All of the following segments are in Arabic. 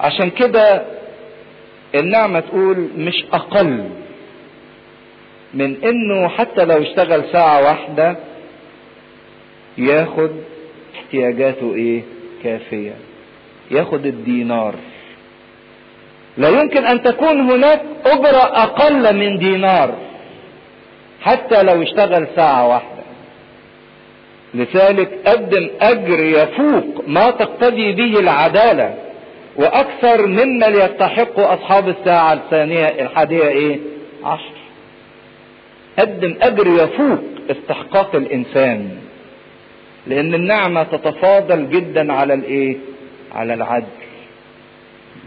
عشان كده النعمة تقول مش أقل من إنه حتى لو اشتغل ساعة واحدة ياخد احتياجاته إيه؟ كافية. ياخد الدينار. لا يمكن أن تكون هناك أجرة أقل من دينار. حتى لو اشتغل ساعة واحدة. لذلك قدم أجر يفوق ما تقتضي به العدالة. وأكثر مما يستحق أصحاب الساعة الثانية الحادية إيه؟ عشر. قدم أجر يفوق استحقاق الإنسان. لأن النعمة تتفاضل جدا على الإيه؟ على العدل.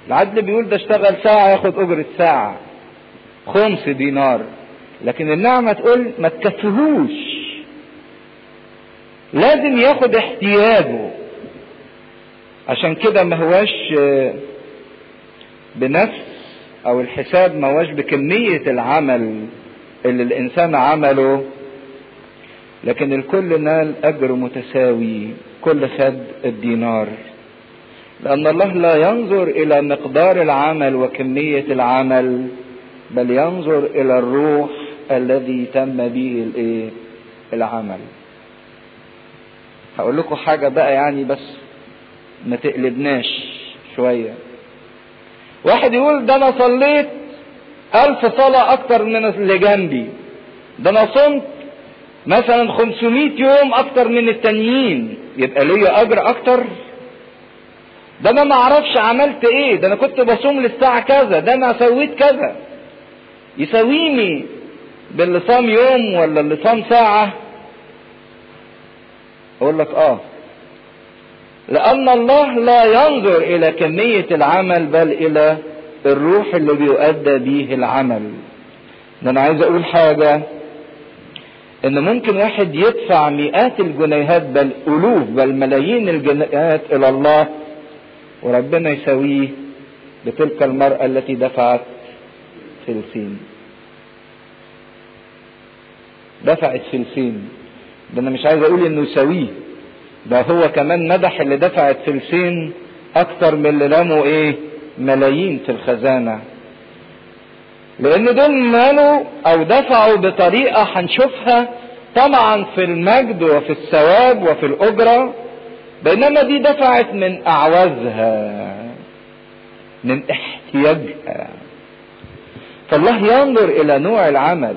العدل بيقول ده اشتغل ساعة ياخد اجرة ساعة خمس دينار. لكن النعمة تقول ما تكفيهوش. لازم ياخد احتياجه. عشان كده ما هواش بنفس أو الحساب ما هواش بكمية العمل اللي الإنسان عمله. لكن الكل نال أجر متساوي كل خد الدينار. لأن الله لا ينظر إلى مقدار العمل وكمية العمل بل ينظر إلى الروح الذي تم به الإيه؟ العمل. هقول لكم حاجة بقى يعني بس. ما تقلبناش شوية. واحد يقول ده أنا صليت ألف صلاة أكتر من اللي جنبي. ده أنا صمت مثلا 500 يوم أكتر من التانيين. يبقى ليا أجر أكتر؟ ده أنا ما أعرفش عملت إيه. ده أنا كنت بصوم للساعة كذا. ده أنا سويت كذا. يساويني باللي صام يوم ولا اللي صام ساعة؟ أقول لك آه. لأن الله لا ينظر إلى كمية العمل بل إلى الروح اللي بيؤدى به العمل. ده أنا عايز أقول حاجة إن ممكن واحد يدفع مئات الجنيهات بل ألوف بل ملايين الجنيهات إلى الله وربنا يساويه بتلك المرأة التي دفعت فلسين. دفعت فلسين. ده أنا مش عايز أقول إنه يساويه ده هو كمان مدح اللي دفعت فلسين أكتر من اللي لموا إيه؟ ملايين في الخزانة. لأن دول مالوا أو دفعوا بطريقة هنشوفها طبعا في المجد وفي الثواب وفي الأجرة بينما دي دفعت من أعوازها من احتياجها. فالله ينظر إلى نوع العمل.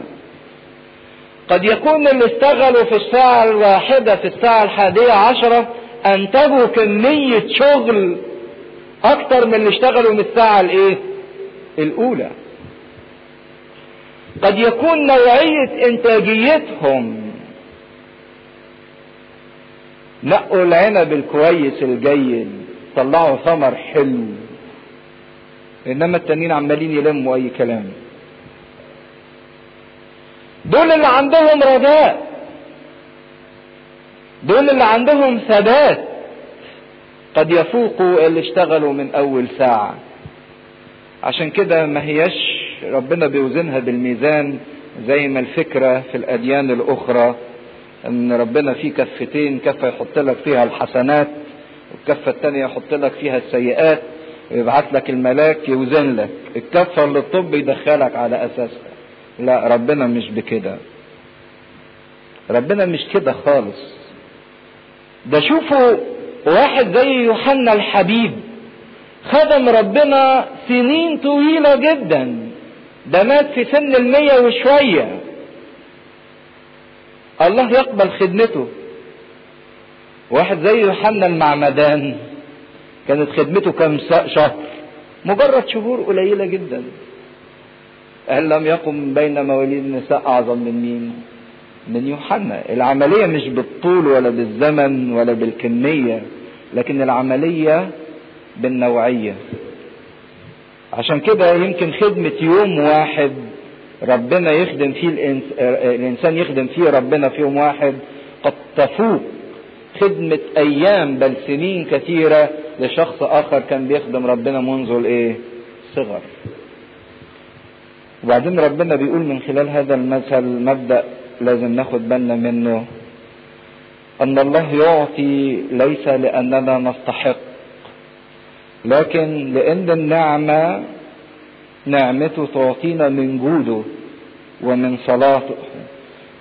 قد يكون اللي اشتغلوا في الساعة الواحدة في الساعة الحادية عشرة انتجوا كمية شغل أكتر من اللي اشتغلوا من الساعة الإيه؟ الأولى. قد يكون نوعية إنتاجيتهم نقوا العنب الكويس الجيد طلعوا ثمر حلو إنما التانيين عمالين يلموا أي كلام. دول اللي عندهم رجاء. دول اللي عندهم ثبات. قد يفوقوا اللي اشتغلوا من أول ساعة. عشان كده ما هياش ربنا بيوزنها بالميزان زي ما الفكرة في الأديان الأخرى إن ربنا في كفتين كفة يحط لك فيها الحسنات والكفة التانية يحط لك فيها السيئات ويبعت لك الملاك يوزن لك. الكفة اللي الطب يدخلك على أساسها. لا ربنا مش بكده. ربنا مش كده خالص. ده شوفوا واحد زي يوحنا الحبيب خدم ربنا سنين طويلة جدا. ده مات في سن المية وشوية. الله يقبل خدمته. واحد زي يوحنا المعمدان كانت خدمته كم شهر. مجرد شهور قليلة جدا. هل لم يقم بين مواليد النساء أعظم من مين من يوحنا العملية مش بالطول ولا بالزمن ولا بالكمية لكن العملية بالنوعية عشان كده يمكن خدمة يوم واحد ربنا يخدم فيه الإنس... الإنسان يخدم فيه ربنا في يوم واحد قد تفوق خدمة أيام بل سنين كثيرة لشخص آخر كان بيخدم ربنا منذ الإيه؟ صغر. وبعدين ربنا بيقول من خلال هذا المثل مبدأ لازم ناخد بالنا منه. أن الله يعطي ليس لأننا نستحق لكن لأن النعمة نعمته تعطينا من جوده ومن صلاته.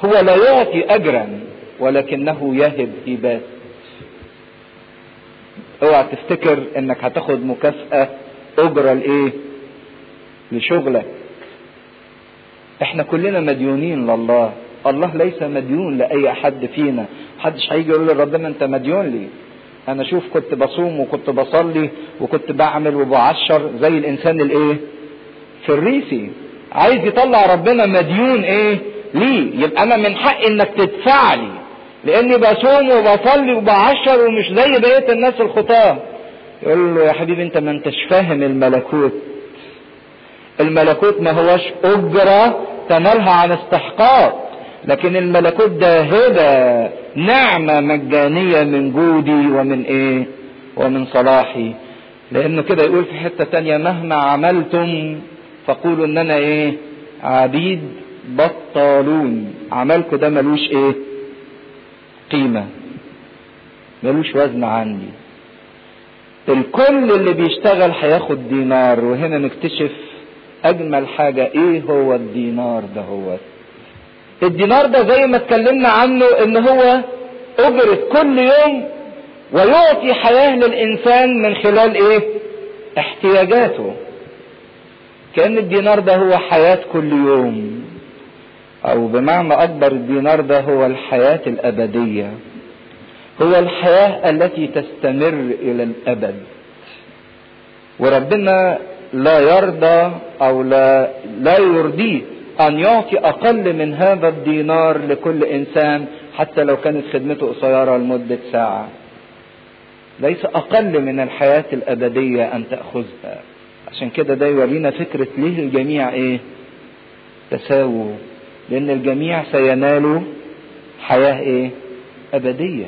هو لا يعطي اجرا ولكنه يهب هبات. اوعى تفتكر إنك هتاخد مكافأة أجرة لإيه؟ لشغلك. إحنا كلنا مديونين لله. الله ليس مديون لأي حد فينا. محدش هيجي يقول لربنا أنت مديون لي أنا شوف كنت بصوم وكنت بصلي وكنت بعمل وبعشر زي الإنسان الإيه؟ فريسي. عايز يطلع ربنا مديون إيه؟ ليه؟ يبقى أنا من حقي إنك تدفع لي. لأني بصوم وبصلي وبعشر ومش زي بقية الناس الخطاة. يقول له يا حبيبي أنت ما أنتش فاهم الملكوت. الملكوت ما هوش أجرة تنالها عن استحقاق. لكن الملكوت ده هبه نعمة مجانية من جودي ومن إيه؟ ومن صلاحي. لأنه كده يقول في حتة تانية مهما عملتم فقولوا ان أنا إيه؟ عبيد بطالون. عملكم ده ملوش إيه؟ قيمة. ملوش وزن عندي. الكل اللي بيشتغل هياخد دينار. وهنا نكتشف أجمل حاجة إيه هو الدينار ده هو؟ الدينار ده زي ما اتكلمنا عنه إن هو أجرة كل يوم ويعطي حياة للإنسان من خلال إيه؟ احتياجاته. كأن الدينار ده هو حياة كل يوم. أو بمعنى أكبر الدينار ده هو الحياة الأبدية. هو الحياة التي تستمر إلى الأبد. وربنا لا يرضى أو لا لا يرضيه أن يعطي أقل من هذا الدينار لكل إنسان حتى لو كانت خدمته قصيرة لمدة ساعة. ليس أقل من الحياة الأبدية أن تأخذها. عشان كده ده يورينا فكرة ليه الجميع إيه؟ تساووا. لأن الجميع سينالوا حياة إيه؟ أبدية.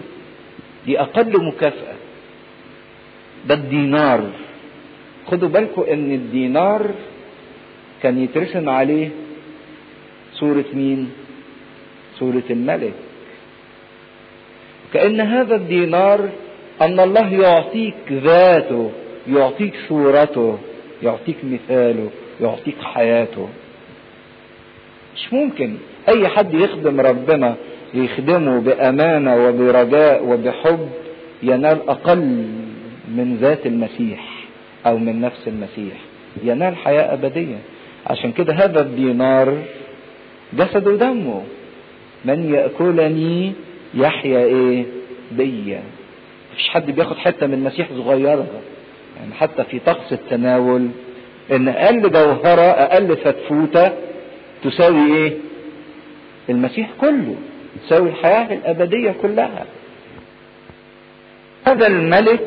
دي أقل مكافأة. ده الدينار. خدوا بالكم إن الدينار كان يترسم عليه صورة مين؟ صورة الملك. كأن هذا الدينار أن الله يعطيك ذاته يعطيك صورته يعطيك مثاله يعطيك حياته. مش ممكن أي حد يخدم ربنا يخدمه بأمانة وبرجاء وبحب ينال أقل من ذات المسيح. أو من نفس المسيح. ينال حياة أبدية. عشان كده هذا الدينار جسد ودمه. من يأكلني يحيا إيه؟ بيا. مفيش حد بياخد حتة من المسيح صغيرة. يعني حتى في طقس التناول إن أقل جوهرة أقل فتفوتة تساوي إيه؟ المسيح كله. تساوي الحياة الأبدية كلها. هذا الملك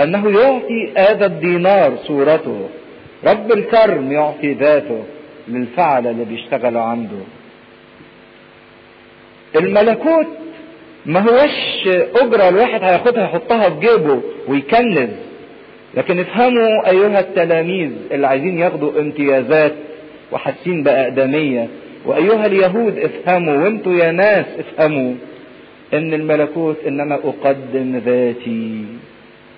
أنه يعطي هذا الدينار صورته. رب الكرم يعطي ذاته للفعل اللي بيشتغلوا عنده. الملكوت ما هوش أجرة الواحد هياخدها يحطها في جيبه ويكنز. لكن افهموا أيها التلاميذ اللي عايزين ياخدوا امتيازات وحاسين بأقدمية. وأيها اليهود افهموا وانتوا يا ناس افهموا إن الملكوت إنما أقدم ذاتي.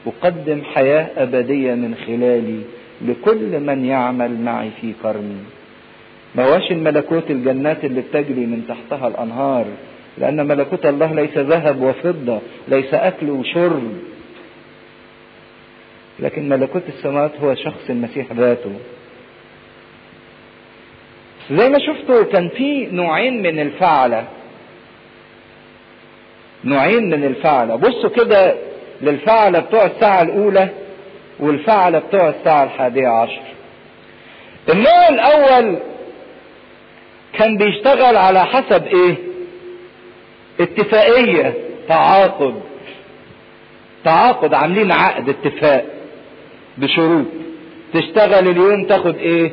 أقدم حياة أبدية من خلالي لكل من يعمل معي في ما هوش الملكوت الجنات اللي بتجري من تحتها الأنهار لأن ملكوت الله ليس ذهب وفضة ليس أكل وشرب. لكن ملكوت السماوات هو شخص المسيح ذاته. زي ما شفتوا كان في نوعين من الفعلة. نوعين من الفعلة. بصوا كده للفعلة بتوع الساعة الأولى والفعلة بتوع الساعة الحادية عشر. النوع الأول كان بيشتغل على حسب إيه؟ اتفاقية تعاقد. تعاقد عاملين عقد اتفاق بشروط. تشتغل اليوم تاخد إيه؟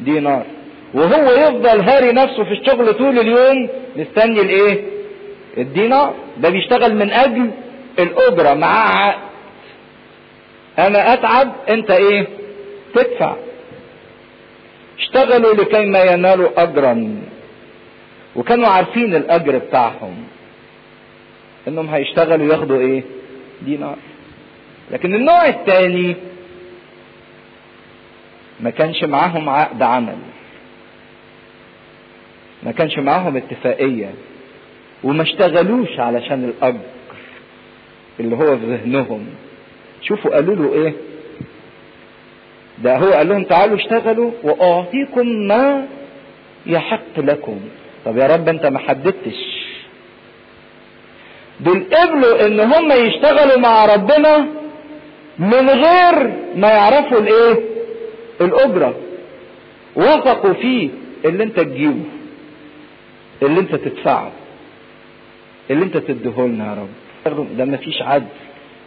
دينار. وهو يفضل هاري نفسه في الشغل طول اليوم مستني الإيه؟ الدينار. ده بيشتغل من أجل الأجرة معاه عقد. أنا أتعب أنت إيه؟ تدفع. اشتغلوا لكي ما ينالوا اجرا. وكانوا عارفين الأجر بتاعهم. إنهم هيشتغلوا ياخدوا إيه؟ دينار. لكن النوع الثاني ما كانش معاهم عقد عمل. ما كانش معاهم اتفاقية. وما اشتغلوش علشان الأجر. اللي هو في ذهنهم. شوفوا قالوا له إيه؟ ده هو قال لهم تعالوا اشتغلوا وأعطيكم ما يحق لكم. طب يا رب أنت ما حددتش. دول قبلوا إن هم يشتغلوا مع ربنا من غير ما يعرفوا الإيه؟ الأجرة. وثقوا فيه اللي أنت تجيبه اللي أنت تدفعه اللي أنت تديهولنا يا رب. ده ما فيش عدل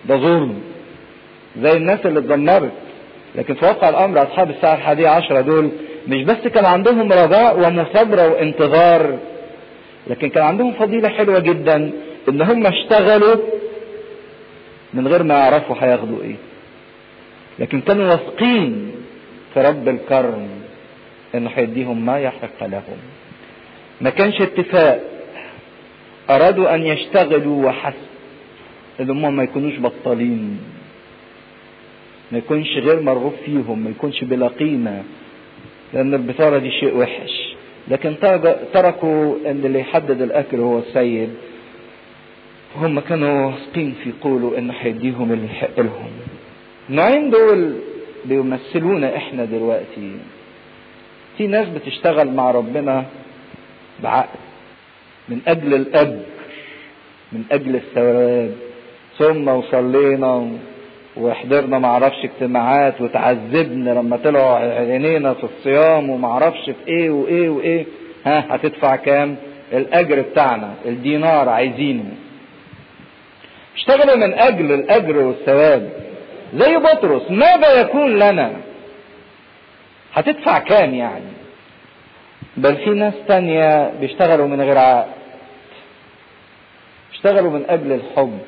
ده ظلم. زي الناس اللي اتدمرت. لكن في واقع الأمر أصحاب الساعة الحادية عشرة دول مش بس كان عندهم رجاء ومثابرة وانتظار لكن كان عندهم فضيلة حلوة جدا إن هم اشتغلوا من غير ما يعرفوا هياخدوا إيه. لكن كانوا واثقين في رب الكرم إنه هيديهم ما يحق لهم. ما كانش اتفاق. أرادوا أن يشتغلوا وحسب ان هم ما يكونوش بطالين ما يكونش غير مرغوب فيهم ما يكونش بلا قيمة. لأن البطالة دي شيء وحش. لكن تركوا أن اللي يحدد الأكل هو السيد. هم كانوا واثقين في قوله أنه هيديهم اللي يحق لهم. النوعين دول بيمثلونا إحنا دلوقتي. في ناس بتشتغل مع ربنا بعقل. من أجل الأجر. من أجل الثواب. ثم وصلينا وحضرنا معرفش اجتماعات وتعذبنا لما طلعوا عينينا في الصيام ومعرفش في إيه وايه وايه. ها هتدفع كام؟ الاجر بتاعنا الدينار عايزينه. اشتغلوا من أجل الاجر والثواب. زي بطرس ماذا يكون لنا؟ هتدفع كام يعني؟ بل في ناس تانية بيشتغلوا من غير عقد. اشتغلوا من أجل الحب.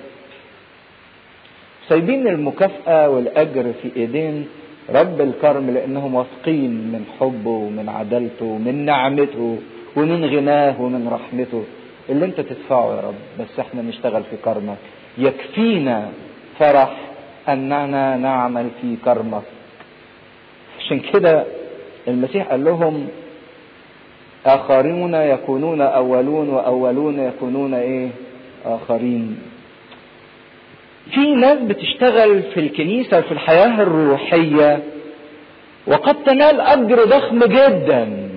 سايبين المكافأة والأجر في إيدين رب الكرم لأنهم واثقين من حبه ومن عدالته ومن نعمته ومن غناه ومن رحمته. اللي أنت تدفعه يا رب بس إحنا نشتغل في كرمك. يكفينا فرح أننا نعمل في كرمك. عشان كده المسيح قال لهم آخرون يكونون أولون وأولون يكونون إيه؟ آخرين. في ناس بتشتغل في الكنيسة في الحياة الروحية وقد تنال أجر ضخم جدا.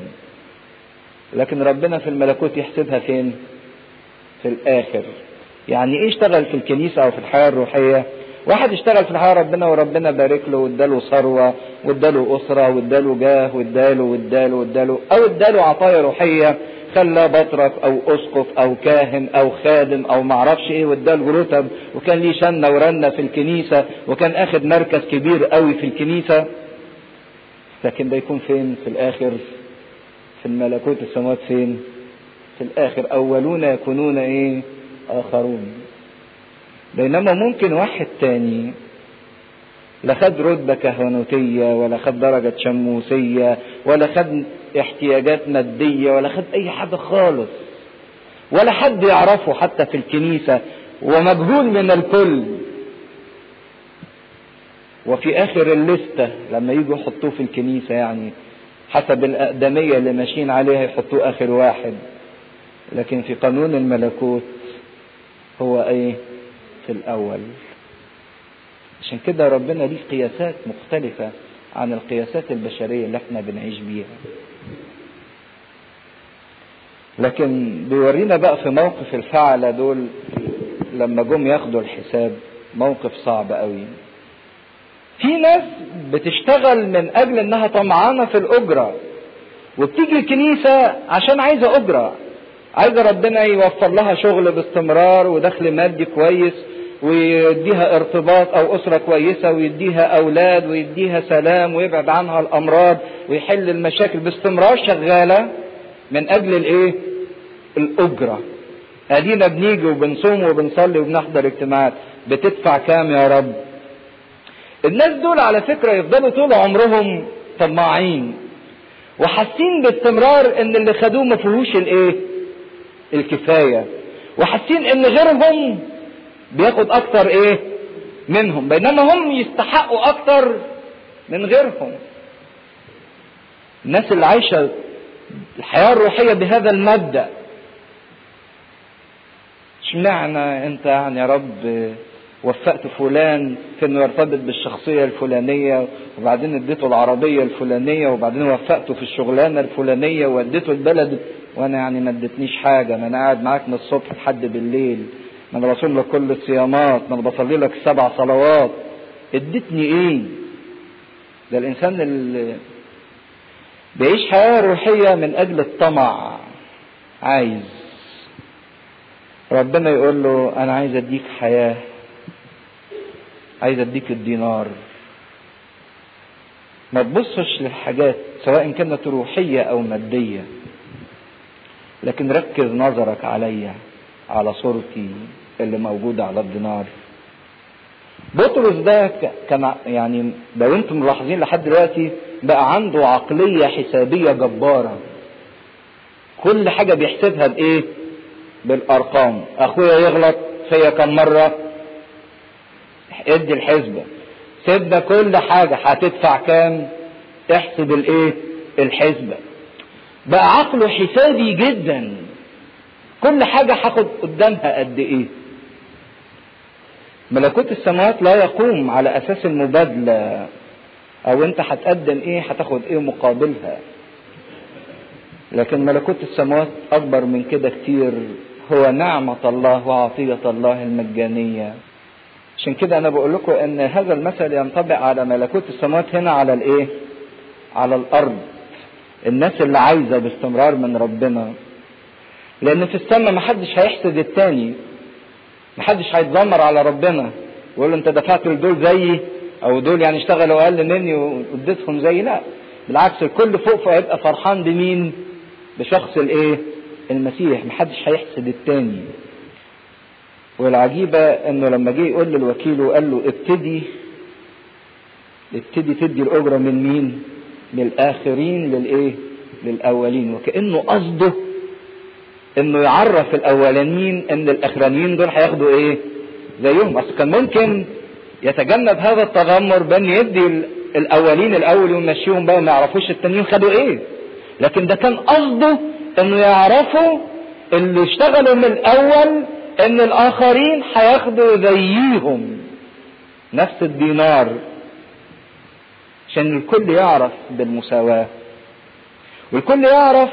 لكن ربنا في الملكوت يحسبها فين؟ في الآخر. يعني إيه اشتغل في الكنيسة أو في الحياة الروحية؟ واحد اشتغل في الحياة ربنا وربنا بارك له واداله ثروة واداله أسرة واداله جاه واداله واداله واداله أو اداله عطايا روحية. خلاه بطرك أو أسقف أو كاهن أو خادم أو معرفش إيه واداله رتب وكان ليه شنة ورنة في الكنيسة وكان أخد مركز كبير قوي في الكنيسة. لكن ده يكون فين؟ في الآخر في الملكوت السماوات فين؟ في الآخر. أولون يكونون إيه؟ آخرون. بينما ممكن واحد تاني لا خد رتبة كهنوتية ولا خد درجة شموسية ولا خد احتياجات مادية ولا خد أي حاجة خالص. ولا حد يعرفه حتى في الكنيسة. ومجهول من الكل. وفي آخر الليستة لما يجوا يحطوه في الكنيسة يعني حسب الأقدمية اللي ماشيين عليها يحطوه آخر واحد. لكن في قانون الملكوت هو إيه؟ في الأول. عشان كده ربنا ليه قياسات مختلفة عن القياسات البشرية اللي إحنا بنعيش بيها. لكن بيورينا بقى في موقف الفعلة دول لما جم ياخدوا الحساب موقف صعب قوي. في ناس بتشتغل من أجل إنها طمعانة في الأجرة وبتيجي الكنيسة عشان عايزة أجرة عايزة ربنا يوفر لها شغل باستمرار ودخل مادي كويس ويديها ارتباط أو أسرة كويسة ويديها أولاد ويديها سلام ويبعد عنها الأمراض ويحل المشاكل باستمرار شغالة. من أجل الإيه؟ الأجرة. أدينا بنيجي وبنصوم وبنصلي وبنحضر اجتماعات. بتدفع كام يا رب؟ الناس دول على فكرة يفضلوا طول عمرهم طماعين. وحاسين باستمرار إن اللي خدوه ما فيهوش الإيه؟ الكفاية. وحاسين إن غيرهم بياخد أكتر إيه؟ منهم. بينما هم يستحقوا أكتر من غيرهم. الناس اللي عايشة الحياة الروحية بهذا المبدأ. اشمعنى أنت يعني يا رب وفقت فلان في انه يرتبط بالشخصية الفلانية وبعدين اديته العربية الفلانية وبعدين وفقته في الشغلانة الفلانية واديته البلد وأنا يعني ما ادتنيش حاجة. ما أنا قاعد معاك من الصبح لحد بالليل. ما أنا بصوم لك كل الصيامات ما أنا بصلي لك السبع صلوات. اديتني إيه؟ ده الإنسان اللي بيعيش حياة روحية من أجل الطمع. عايز. ربنا يقول له أنا عايز أديك حياة. عايز أديك الدينار. ما تبصش للحاجات سواء كانت روحية أو مادية. لكن ركز نظرك عليا على صورتي اللي موجودة على الدينار. بطرس ده كان يعني لو أنتم ملاحظين لحد دلوقتي بقى عنده عقلية حسابية جبارة. كل حاجة بيحسبها بإيه؟ بالأرقام. أخويا يغلط فيا كم مرة؟ ادي الحسبة. سيبنا كل حاجة. هتدفع كام؟ احسب الإيه؟ الحسبة. بقى عقله حسابي جدا. كل حاجة هاخد قدامها قد إيه؟ ملكوت السماوات لا يقوم على أساس المبادلة. أو أنت هتقدم إيه هتاخد إيه مقابلها. لكن ملكوت السماوات أكبر من كده كتير. هو نعمة الله وعطية الله المجانية. عشان كده أنا بقول لكم إن هذا المثل ينطبق على ملكوت السماوات هنا على الإيه؟ على الأرض. الناس اللي عايزة باستمرار من ربنا. لأن في السماء محدش هيحسد التاني. محدش هيتذمر على ربنا. ويقول له أنت دفعت لدول زيي؟ أو دول يعني اشتغلوا أقل مني واديتهم زيي لا. بالعكس الكل فوق فهيبقى فرحان بمين؟ بشخص الإيه؟ المسيح. محدش هيحسد التاني. والعجيبة إنه لما جه يقول للوكيل وقال له ابتدي ابتدي تدي الأجرة من مين؟ من الآخرين للإيه؟ للأولين. وكأنه قصده إنه يعرف الأولانيين إن الآخرانيين دول هياخدوا إيه؟ زيهم. أصل كان ممكن يتجنب هذا التذمر بأن يدي الأولين الأول ويمشيهم بقى وما يعرفوش التانيين خدوا إيه. لكن ده كان قصده إنه يعرفوا اللي اشتغلوا من الأول إن الآخرين هياخدوا زيهم نفس الدينار عشان الكل يعرف بالمساواة. والكل يعرف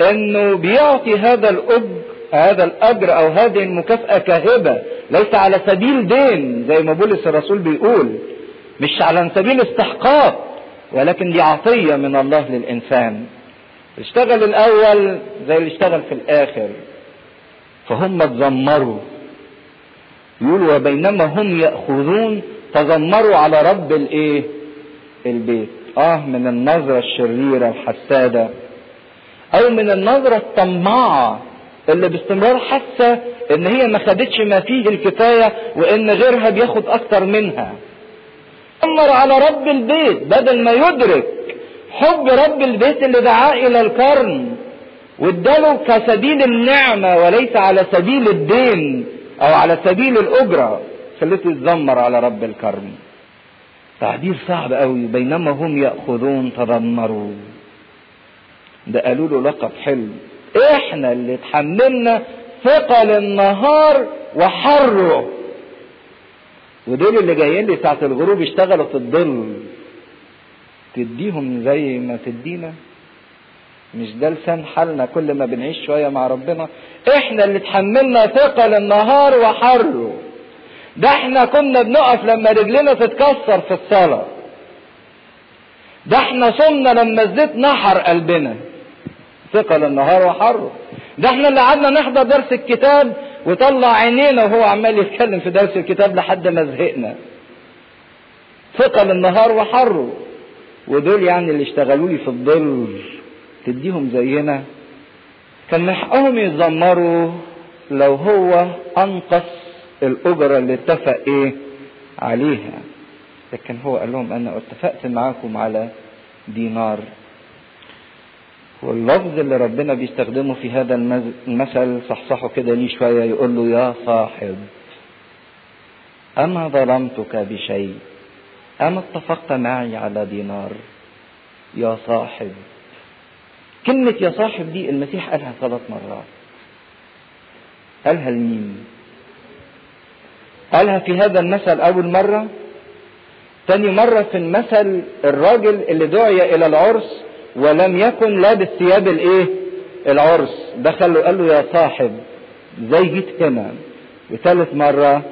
إنه بيعطي هذا الاجر هذا الأجر أو هذه المكافأة كهبة ليس على سبيل دين زي ما بولس الرسول بيقول. مش على سبيل استحقاق ولكن دي عطية من الله للإنسان. اشتغل الأول زي اللي اشتغل في الآخر. فهم تذمروا يقول وبينما هم يأخذون تذمروا على رب الإيه؟ البيت. آه من النظرة الشريرة الحسادة. أو من النظرة الطماعة. اللي باستمرار حاسة إن هي ما خدتش ما فيه الكفاية وإن غيرها بياخد أكتر منها. تذمر على رب البيت بدل ما يدرك حب رب البيت اللي دعاه إلى الكرم واداله كسبيل النعمة وليس على سبيل الدين أو على سبيل الأجرة. خليته يتذمر على رب الكرم تعبير صعب قوي. بينما هم يأخذون تذمروا. ده قالوا له لقب حلو. إحنا اللي اتحملنا ثقل النهار وحره ودول اللي جايين لي ساعة الغروب يشتغلوا في الظل. تديهم زي ما تدينا. مش ده لسان حالنا كل ما بنعيش شوية مع ربنا. إحنا اللي اتحملنا ثقل النهار وحره ده إحنا كنا بنقف لما رجلنا تتكسر في الصلاة. ده إحنا صمنا لما الزيت نحر قلبنا. ثقل النهار وحره ده إحنا اللي قعدنا نحضر درس الكتاب وطلع عينينا وهو عمال يتكلم في درس الكتاب لحد ما زهقنا. ثقل النهار وحره ودول يعني اللي اشتغلوا لي في الظل. تديهم زينا. كان من حقهم يتذمروا لو هو أنقص الأجرة اللي اتفق إيه عليها. لكن هو قال لهم أنا اتفقت معاكم على دينار. واللفظ اللي ربنا بيستخدمه في هذا المثل صحصحه كده ليه شوية يقول له يا صاحب أما ظلمتك بشيء؟ أما اتفقت معي على دينار؟ يا صاحب. كلمة يا صاحب دي المسيح قالها ثلاث مرات. قالها لمين؟ قالها في هذا المثل أول مرة تاني مرة في المثل الراجل اللي دعي إلى العرس ولم يكن لابس ثياب الإيه؟ العرس دخل له قال له يا صاحب زي جيت هنا وثالث مرة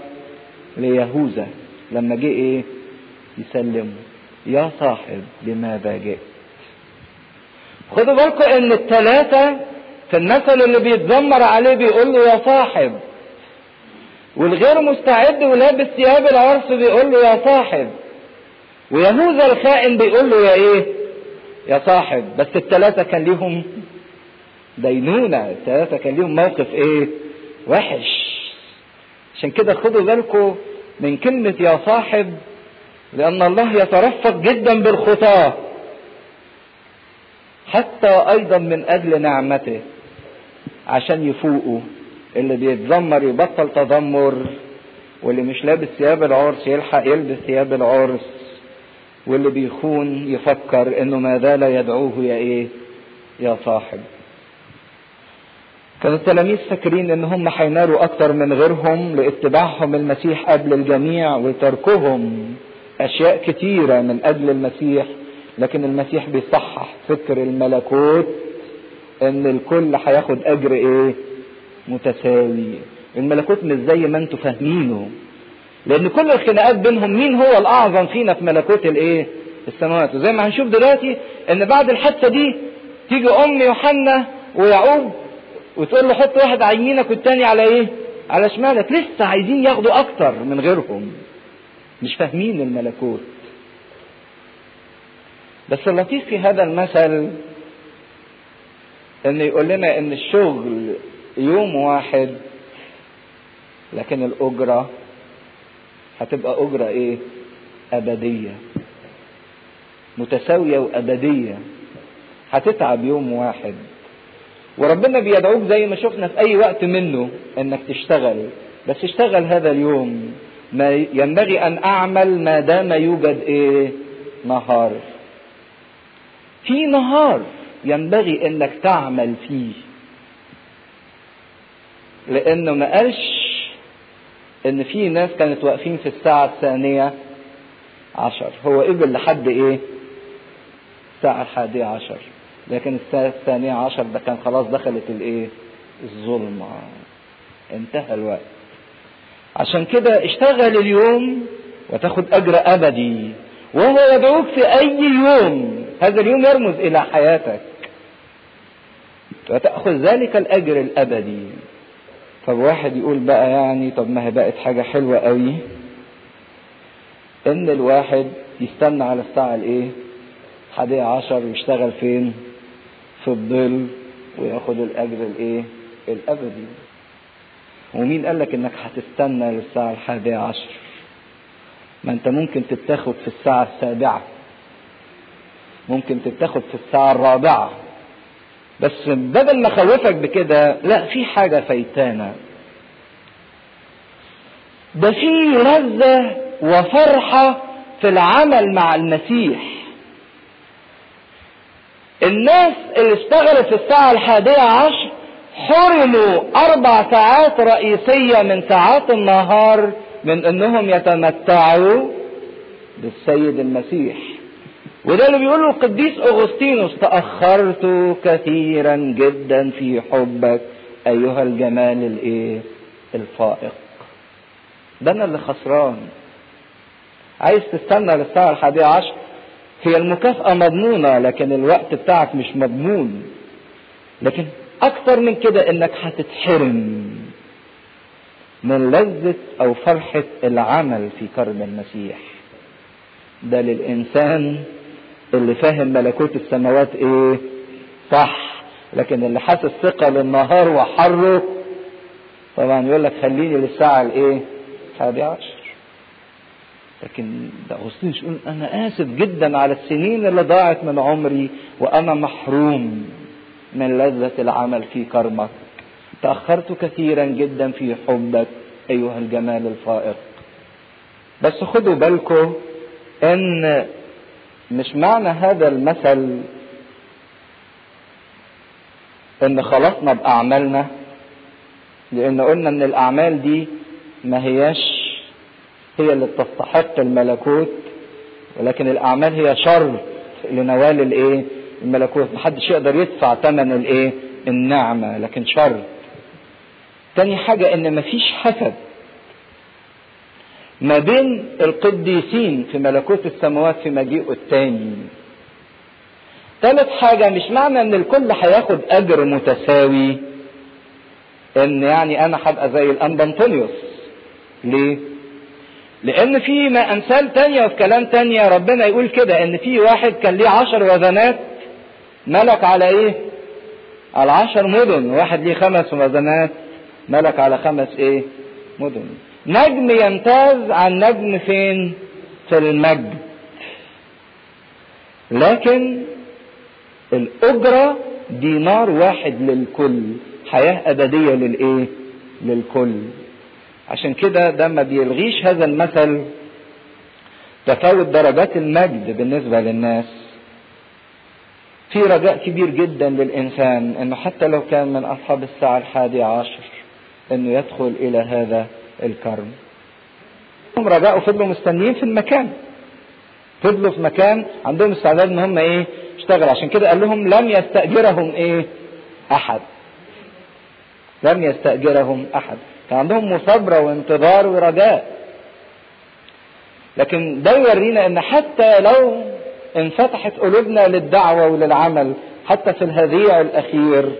ليهوذا لما جه إيه؟ يسلمه يا صاحب لماذا جئت؟ خدوا بالكم إن الثلاثة في المثل اللي بيتذمر عليه بيقول له يا صاحب والغير مستعد ولابس ثياب العرس بيقول له يا صاحب ويهوذا الخائن بيقول له يا إيه يا صاحب بس الثلاثة كان ليهم دينونة الثلاثة كان ليهم موقف إيه؟ وحش. عشان كده خدوا بالكم من كلمة يا صاحب لأن الله يترفق جدا بالخطاة. حتى أيضا من أجل نعمته عشان يفوقوا. اللي بيتذمر يبطل تذمر واللي مش لابس ثياب العرس يلحق يلبس ثياب العرس. واللي بيخون يفكر إنه ما زال يدعوه يا إيه؟ يا صاحب. كان التلاميذ فاكرين إن هم هينالوا أكتر من غيرهم لاتباعهم المسيح قبل الجميع وتركهم أشياء كتيرة من أجل المسيح لكن المسيح بيصحح فكر الملكوت إن الكل هياخد أجر إيه؟ متساوي. الملكوت مش زي ما أنتوا فاهمينه. لأن كل الخناقات بينهم مين هو الأعظم فينا في ملكوت الإيه؟ السماوات. وزي ما هنشوف دلوقتي إن بعد الحادثه دي تيجي أم يوحنا ويعقوب وتقول له حط واحد على يمينك والتاني على إيه؟ على شمالك. لسه عايزين ياخدوا أكتر من غيرهم. مش فاهمين الملكوت. بس اللطيف في هذا المثل ان يقول لنا إن الشغل يوم واحد لكن الأجرة هتبقى أجرة إيه؟ أبدية. متساوية وأبدية. هتتعب يوم واحد. وربنا بيدعوك زي ما شفنا في أي وقت منه إنك تشتغل. بس اشتغل هذا اليوم. ما ينبغي أن أعمل ما دام يوجد إيه؟ نهار. في نهار ينبغي إنك تعمل فيه. لأنه ما قالش إن في ناس كانت واقفين في الساعة الثانية عشر. هو قبل لحد إيه؟ الساعة الحادية عشر. لكن الساعة الثانية عشر ده كان خلاص دخلت الإيه؟ الظلمة. انتهى الوقت. عشان كده اشتغل اليوم وتاخد أجر أبدي. وهو يدعوك في أي يوم. هذا اليوم يرمز إلى حياتك. وتأخذ ذلك الأجر الأبدي. طب واحد يقول بقى يعني طب ما هي بقت حاجة حلوة قوي. إن الواحد يستنى على الساعة الإيه؟ حادية عشر ويشتغل فين؟ في الظل وياخد الأجر الإيه؟ الابدي ومين قال لك إنك هتستنى للساعة الحادية عشر؟ ما أنت ممكن تتاخد في الساعة السابعة. ممكن تتاخد في الساعة الرابعة. بس بدل ما خوفك بكده لا في حاجة فايتانا. ده في لذة وفرحة في العمل مع المسيح. الناس اللي اشتغلت في الساعة الحادية عشر حرموا أربع ساعات رئيسية من ساعات النهار من أنهم يتمتعوا بالسيد المسيح. وده اللي بيقوله القديس أغسطينوس. تأخرت كثيرا جدا في حبك أيها الجمال الإيه؟ الفائق. ده أنا اللي خسران. عايز تستنى للساعة الحادية عشر؟ هي المكافأة مضمونة لكن الوقت بتاعك مش مضمون. لكن أكثر من كده إنك هتتحرم من لذة أو فرحة العمل في كرم المسيح. ده للإنسان اللي فاهم ملكوت السماوات إيه؟ صح. لكن اللي حاسس ثقة للنهار وحره طبعا يقول لك خليني للساعة الإيه؟ الحادية عشر. لكن ده أغسطينوس يقول أنا آسف جدا على السنين اللي ضاعت من عمري وأنا محروم من لذة العمل في كرمك. تأخرت كثيرا جدا في حبك أيها الجمال الفائق. بس خدوا بالكم إن مش معنى هذا المثل إن خلصنا بأعمالنا؟ لأن قلنا إن الأعمال دي ما هياش هي اللي تستحق الملكوت ولكن الأعمال هي شرط لنوال الإيه؟ الملكوت. محدش يقدر يدفع ثمن الإيه؟ النعمة لكن شرط. تاني حاجة إن مفيش حسد. ما بين القديسين في ملكوت السماوات في مجيئه التاني ثالث حاجة مش معنى إن الكل هياخد أجر متساوي إن يعني أنا هبقى زي الانبا أنطونيوس. ليه؟ لأن في ما أمثال تانية وفي كلام تانية ربنا يقول كده إن في واحد كان ليه عشر وزنات ملك على إيه؟ على عشر مدن. واحد ليه خمس وزنات ملك على خمس إيه؟ مدن. نجم يمتاز عن نجم فين؟ في المجد. لكن الأجرة دينار واحد للكل حياة أبدية للإيه؟ للكل. عشان كده ده ما بيلغيش هذا المثل تفاوت درجات المجد بالنسبة للناس. في رجاء كبير جدا للإنسان إنه حتى لو كان من أصحاب الساعة الحادية عشر إنه يدخل إلى هذا الكرم. هم رجاء فضلوا مستنيين في المكان. فضلوا في مكان عندهم استعداد إن هم إيه اشتغل عشان كده قال لهم لم يستأجرهم إيه أحد. لم يستأجرهم أحد. كان عندهم مثابرة وانتظار ورجاء. لكن ده يورينا إن حتى لو انفتحت قلوبنا للدعوة وللعمل حتى في الهذيع الأخير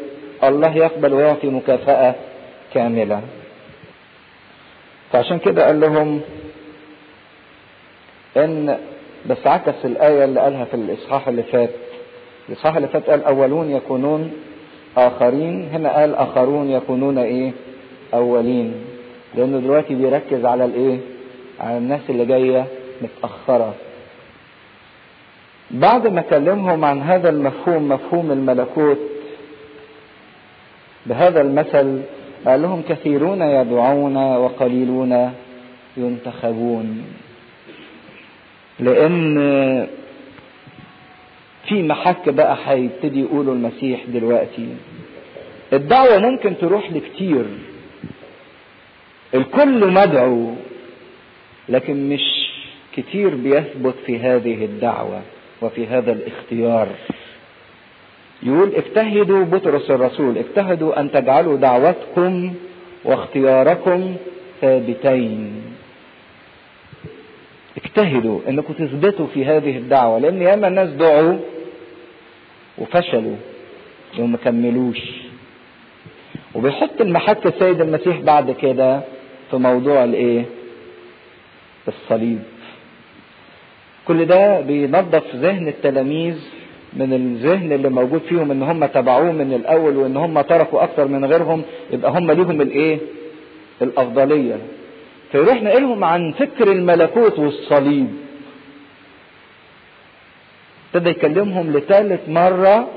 الله يقبل ويعطي مكافأة كاملة. فعشان كده قال لهم إن بس عكس الآية اللي قالها في الإصحاح اللي فات. الإصحاح اللي فات قال أولون يكونون آخرين هنا قال آخرون يكونون إيه؟ أولين. لأنه دلوقتي بيركز على الإيه؟ على الناس اللي جاية متأخرة. بعد ما كلمهم عن هذا المفهوم مفهوم الملكوت بهذا المثل قال لهم كثيرون يدعون وقليلون ينتخبون. لأن في محك بقى هيبتدي يقولوا المسيح دلوقتي. الدعوة ممكن تروح لكتير. الكل مدعو لكن مش كتير بيثبت في هذه الدعوة وفي هذا الاختيار. يقول اجتهدوا بطرس الرسول اجتهدوا أن تجعلوا دعوتكم واختياركم ثابتين. اجتهدوا إنكم تثبتوا في هذه الدعوة لأن ياما الناس دعوا وفشلوا وما كملوش. وبيحط المحك السيد المسيح بعد كده في موضوع الإيه؟ الصليب. كل ده بينظف ذهن التلاميذ من الذهن اللي موجود فيهم إن هم تبعوه من الأول وإن هم تركوا أكثر من غيرهم يبقى هم ليهم الإيه؟ الأفضلية. فيروح نقلهم عن فكر الملكوت والصليب. ابتدى يكلمهم لثالث مرة.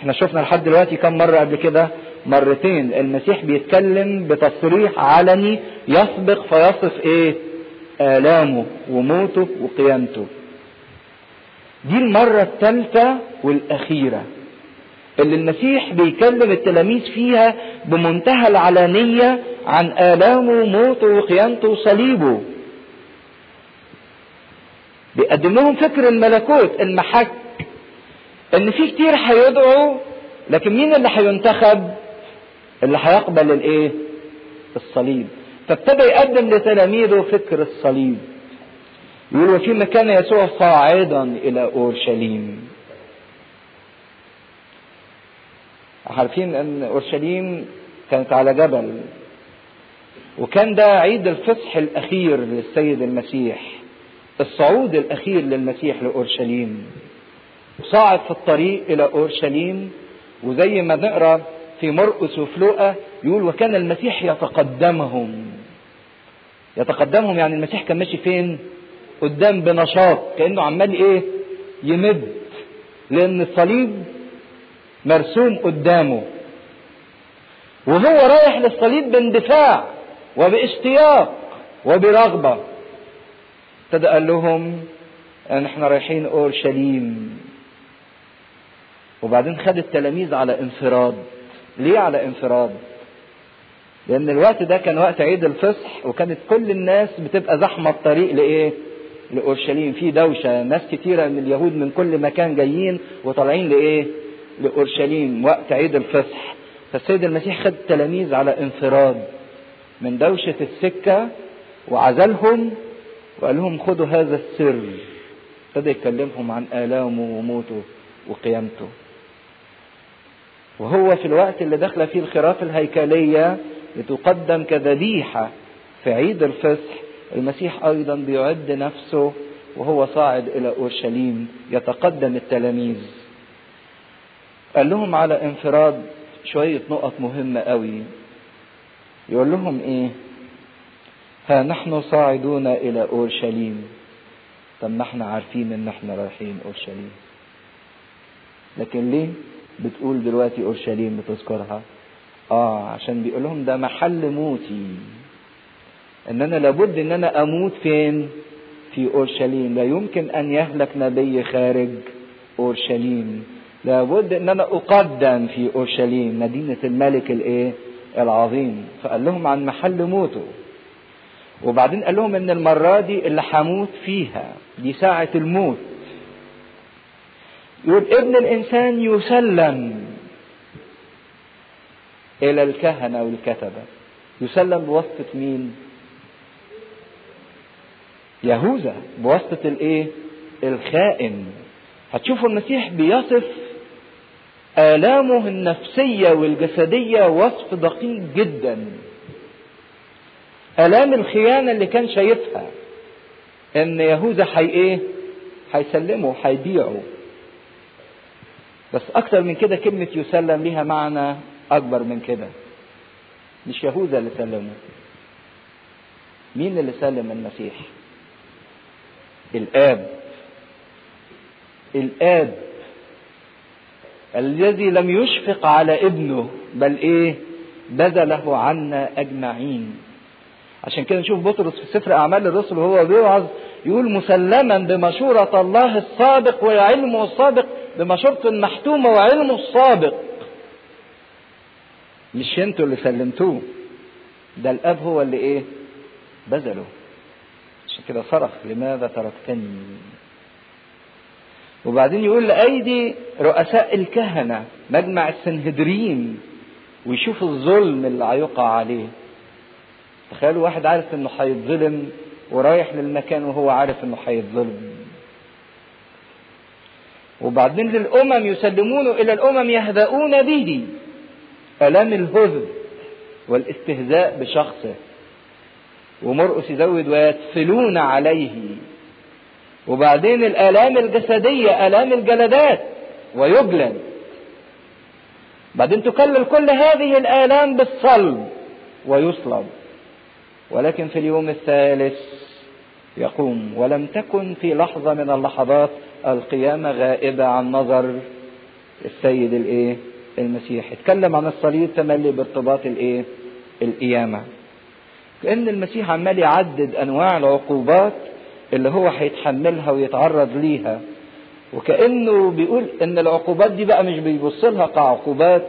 إحنا شفنا لحد دلوقتي كم مرة قبل كده؟ مرتين. المسيح بيتكلم بتصريح علني يسبق فيصف إيه؟ آلامه وموته وقيامته. دي المرة الثالثة والأخيرة. اللي المسيح بيكلم التلاميذ فيها بمنتهى العلانية عن آلامه وموته وقيامته وصليبه بيقدم لهم فكر الملكوت المحك. إن في كتير هيدعوا لكن مين اللي هينتخب؟ اللي هيقبل الإيه؟ الصليب. فابتدى يقدم لتلاميذه فكر الصليب. يقول وفيما كان يسوع صاعدا إلى أورشليم. عارفين أن أورشليم كانت على جبل وكان ده عيد الفصح الأخير للسيد المسيح الصعود الأخير للمسيح لأورشليم. صعد في الطريق إلى أورشليم وزي ما نقرأ في مرقس وفي لوقا يقول وكان المسيح يتقدمهم. يتقدمهم يعني المسيح كان ماشي فين؟ قدام بنشاط كأنه عمال إيه؟ يمد لأن الصليب مرسوم قدامه. وهو رايح للصليب باندفاع وباشتياق وبرغبة. ابتدى قال لهم ان إحنا رايحين اورشليم وبعدين خد التلاميذ على انفراد. ليه على انفراد؟ لأن الوقت ده كان وقت عيد الفصح وكانت كل الناس بتبقى زحمة الطريق لإيه؟ لأورشليم. في دوشة. ناس كتيرة من اليهود من كل مكان جايين وطالعين لإيه؟ لأورشليم وقت عيد الفصح. فالسيد المسيح خد التلاميذ على انفراد من دوشة السكة وعزلهم وقال لهم خدوا هذا السر. ابتدى يكلمهم عن آلامه وموته وقيامته. وهو في الوقت اللي داخلة فيه الخراف الهيكلية لتقدم كذبيحة في عيد الفصح المسيح أيضا بيعد نفسه وهو صاعد إلى أورشليم يتقدم التلاميذ. قال لهم على انفراد شوية نقط مهمة قوي. يقول لهم إيه؟ ها نحن صاعدون إلى أورشليم. طب ما إحنا عارفين إن إحنا رايحين أورشليم. لكن ليه بتقول دلوقتي أورشليم بتذكرها؟ آه عشان بيقول لهم ده محل موتي. ان أنا لابد ان أنا أموت فين؟ في أورشليم. لا يمكن أن يهلك نبي خارج أورشليم. لابد ان أنا أقدم في أورشليم مدينة الملك الإيه؟ العظيم. فقال لهم عن محل موته. وبعدين قال لهم إن المرة دي اللي هموت فيها دي ساعة الموت. يقول ابن الإنسان يسلم إلى الكهنة والكتبة. يسلم بواسطة مين؟ يهوذا بواسطة الإيه الخائن هتشوفوا المسيح بيصف آلامه النفسية والجسدية وصف دقيق جدا آلام الخيانة اللي كان شايفها إن يهوذا حي إيه؟ هيسلمه هيبيعه. بس أكتر من كده كلمة يسلم ليها معنى أكبر من كده. مش يهوذا اللي سلمه. مين اللي سلم المسيح؟ الآب. الآب الذي لم يشفق على ابنه بل إيه؟ بذله عنا أجمعين. عشان كده نشوف بطرس في سفر أعمال الرسل وهو بيوعظ يقول مسلما بمشورة الله السابق وعلمه السابق بمشورة المحتومة وعلمه السابق مش أنتوا اللي سلمتوه ده الآب هو اللي إيه بذله عشان كده صرخ لماذا تركتني؟ وبعدين يقول لأيدي رؤساء الكهنة مجمع السنهدرين ويشوف الظلم اللي هيقع عليه. تخيلوا واحد عارف إنه هيتظلم ورايح للمكان وهو عارف إنه هيتظلم. وبعدين للأمم يسلمونه إلى الأمم يهدؤون به. الام الهزء والإستهزاء بشخصه؟ ومرقس يزود ويتفلون عليه. وبعدين الآلام الجسدية آلام الجلدات ويجلد بعدين تكلل كل هذه الآلام بالصلب ويصلب. ولكن في اليوم الثالث يقوم. ولم تكن في لحظة من اللحظات القيامة غائبة عن نظر السيد الإيه؟ المسيح. اتكلم عن الصليب تملي بارتباط الإيه؟ القيامة. كأن المسيح عمال يعدد أنواع العقوبات اللي هو هيتحملها ويتعرض ليها. وكأنه بيقول إن العقوبات دي بقى مش بيبص لها كعقوبات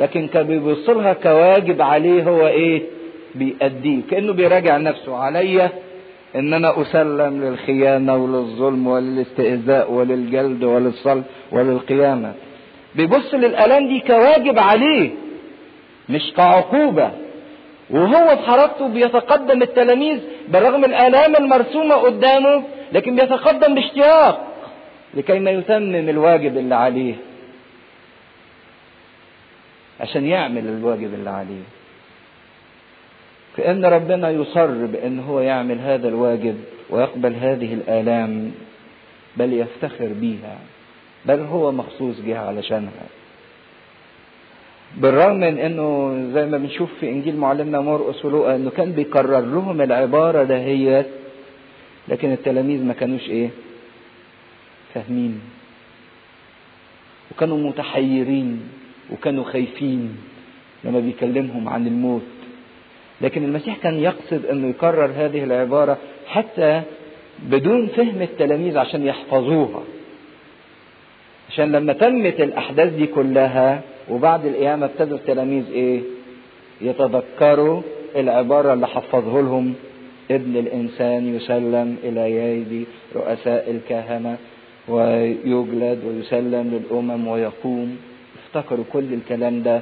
لكن كان بيبص لها كواجب عليه هو إيه؟ بيأديه. كأنه بيراجع نفسه عليا إن أنا أسلم للخيانة وللظلم وللاستئذاء وللجلد وللصلب وللقيامة. بيبص للالام دي كواجب عليه مش كعقوبة. وهو في حركته بيتقدم التلاميذ بالرغم الالام المرسومة قدامه لكن بيتقدم باشتياق لكي ما يتمم الواجب اللي عليه. عشان يعمل الواجب اللي عليه. كأن ربنا يصر بأن هو يعمل هذا الواجب ويقبل هذه الآلام بل يفتخر بيها بل هو مخصوص جه علشانها. بالرغم من إنه زي ما بنشوف في إنجيل معلمنا مرقس ولوقا إنه كان بيكرر لهم العبارة دهيت لكن التلاميذ ما كانوش إيه؟ فاهمين. وكانوا متحيرين وكانوا خايفين لما بيكلمهم عن الموت. لكن المسيح كان يقصد إنه يكرر هذه العبارة حتى بدون فهم التلاميذ عشان يحفظوها. عشان لما تمت الأحداث دي كلها وبعد القيامة ابتدوا التلاميذ إيه؟ يتذكروا العبارة اللي حفظه لهم ابن الإنسان يسلم إلى يدي رؤساء الكهنة ويجلد ويسلم للأمم ويقوم. افتكروا كل الكلام ده.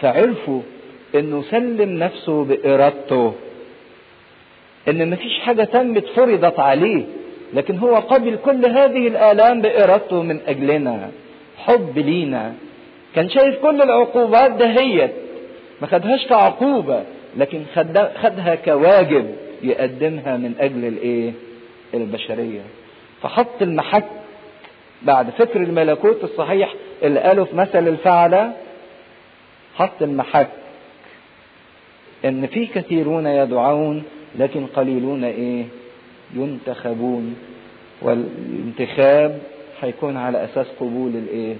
فعرفوا إنه سلم نفسه بإرادته. إن مفيش حاجة تمت فرضت عليه. لكن هو قبل كل هذه الآلام بإرادته من أجلنا. حب لينا. كان شايف كل العقوبات دهيت ما خدهاش كعقوبة لكن خدها كواجب يقدمها من أجل الإيه؟ البشرية. فحط المحك بعد فكر الملكوت الصحيح اللي قاله في مثل الفعلة حط المحك إن في كثيرون يدعون لكن قليلون إيه؟ ينتخبون. والانتخاب هيكون على أساس قبول الإيه؟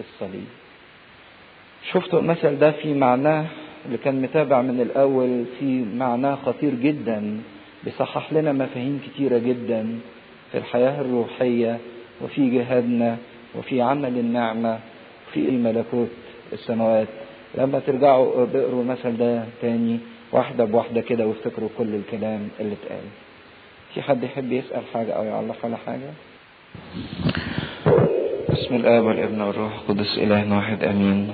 الصليب. شفتوا المثل ده في معناه اللي كان متابع من الأول في معناه خطير جدا بيصحح لنا مفاهيم كتيرة جدا في الحياة الروحية وفي جهادنا وفي عمل النعمة وفي ملكوت السماوات. لما ترجعوا اقروا المثل ده تاني واحدة بواحدة كده وافتكروا كل الكلام اللي اتقال. في حد يحب يسأل حاجة أو يعلق على حاجة؟ بسم الآب والابن والروح القدس إله واحد أمين.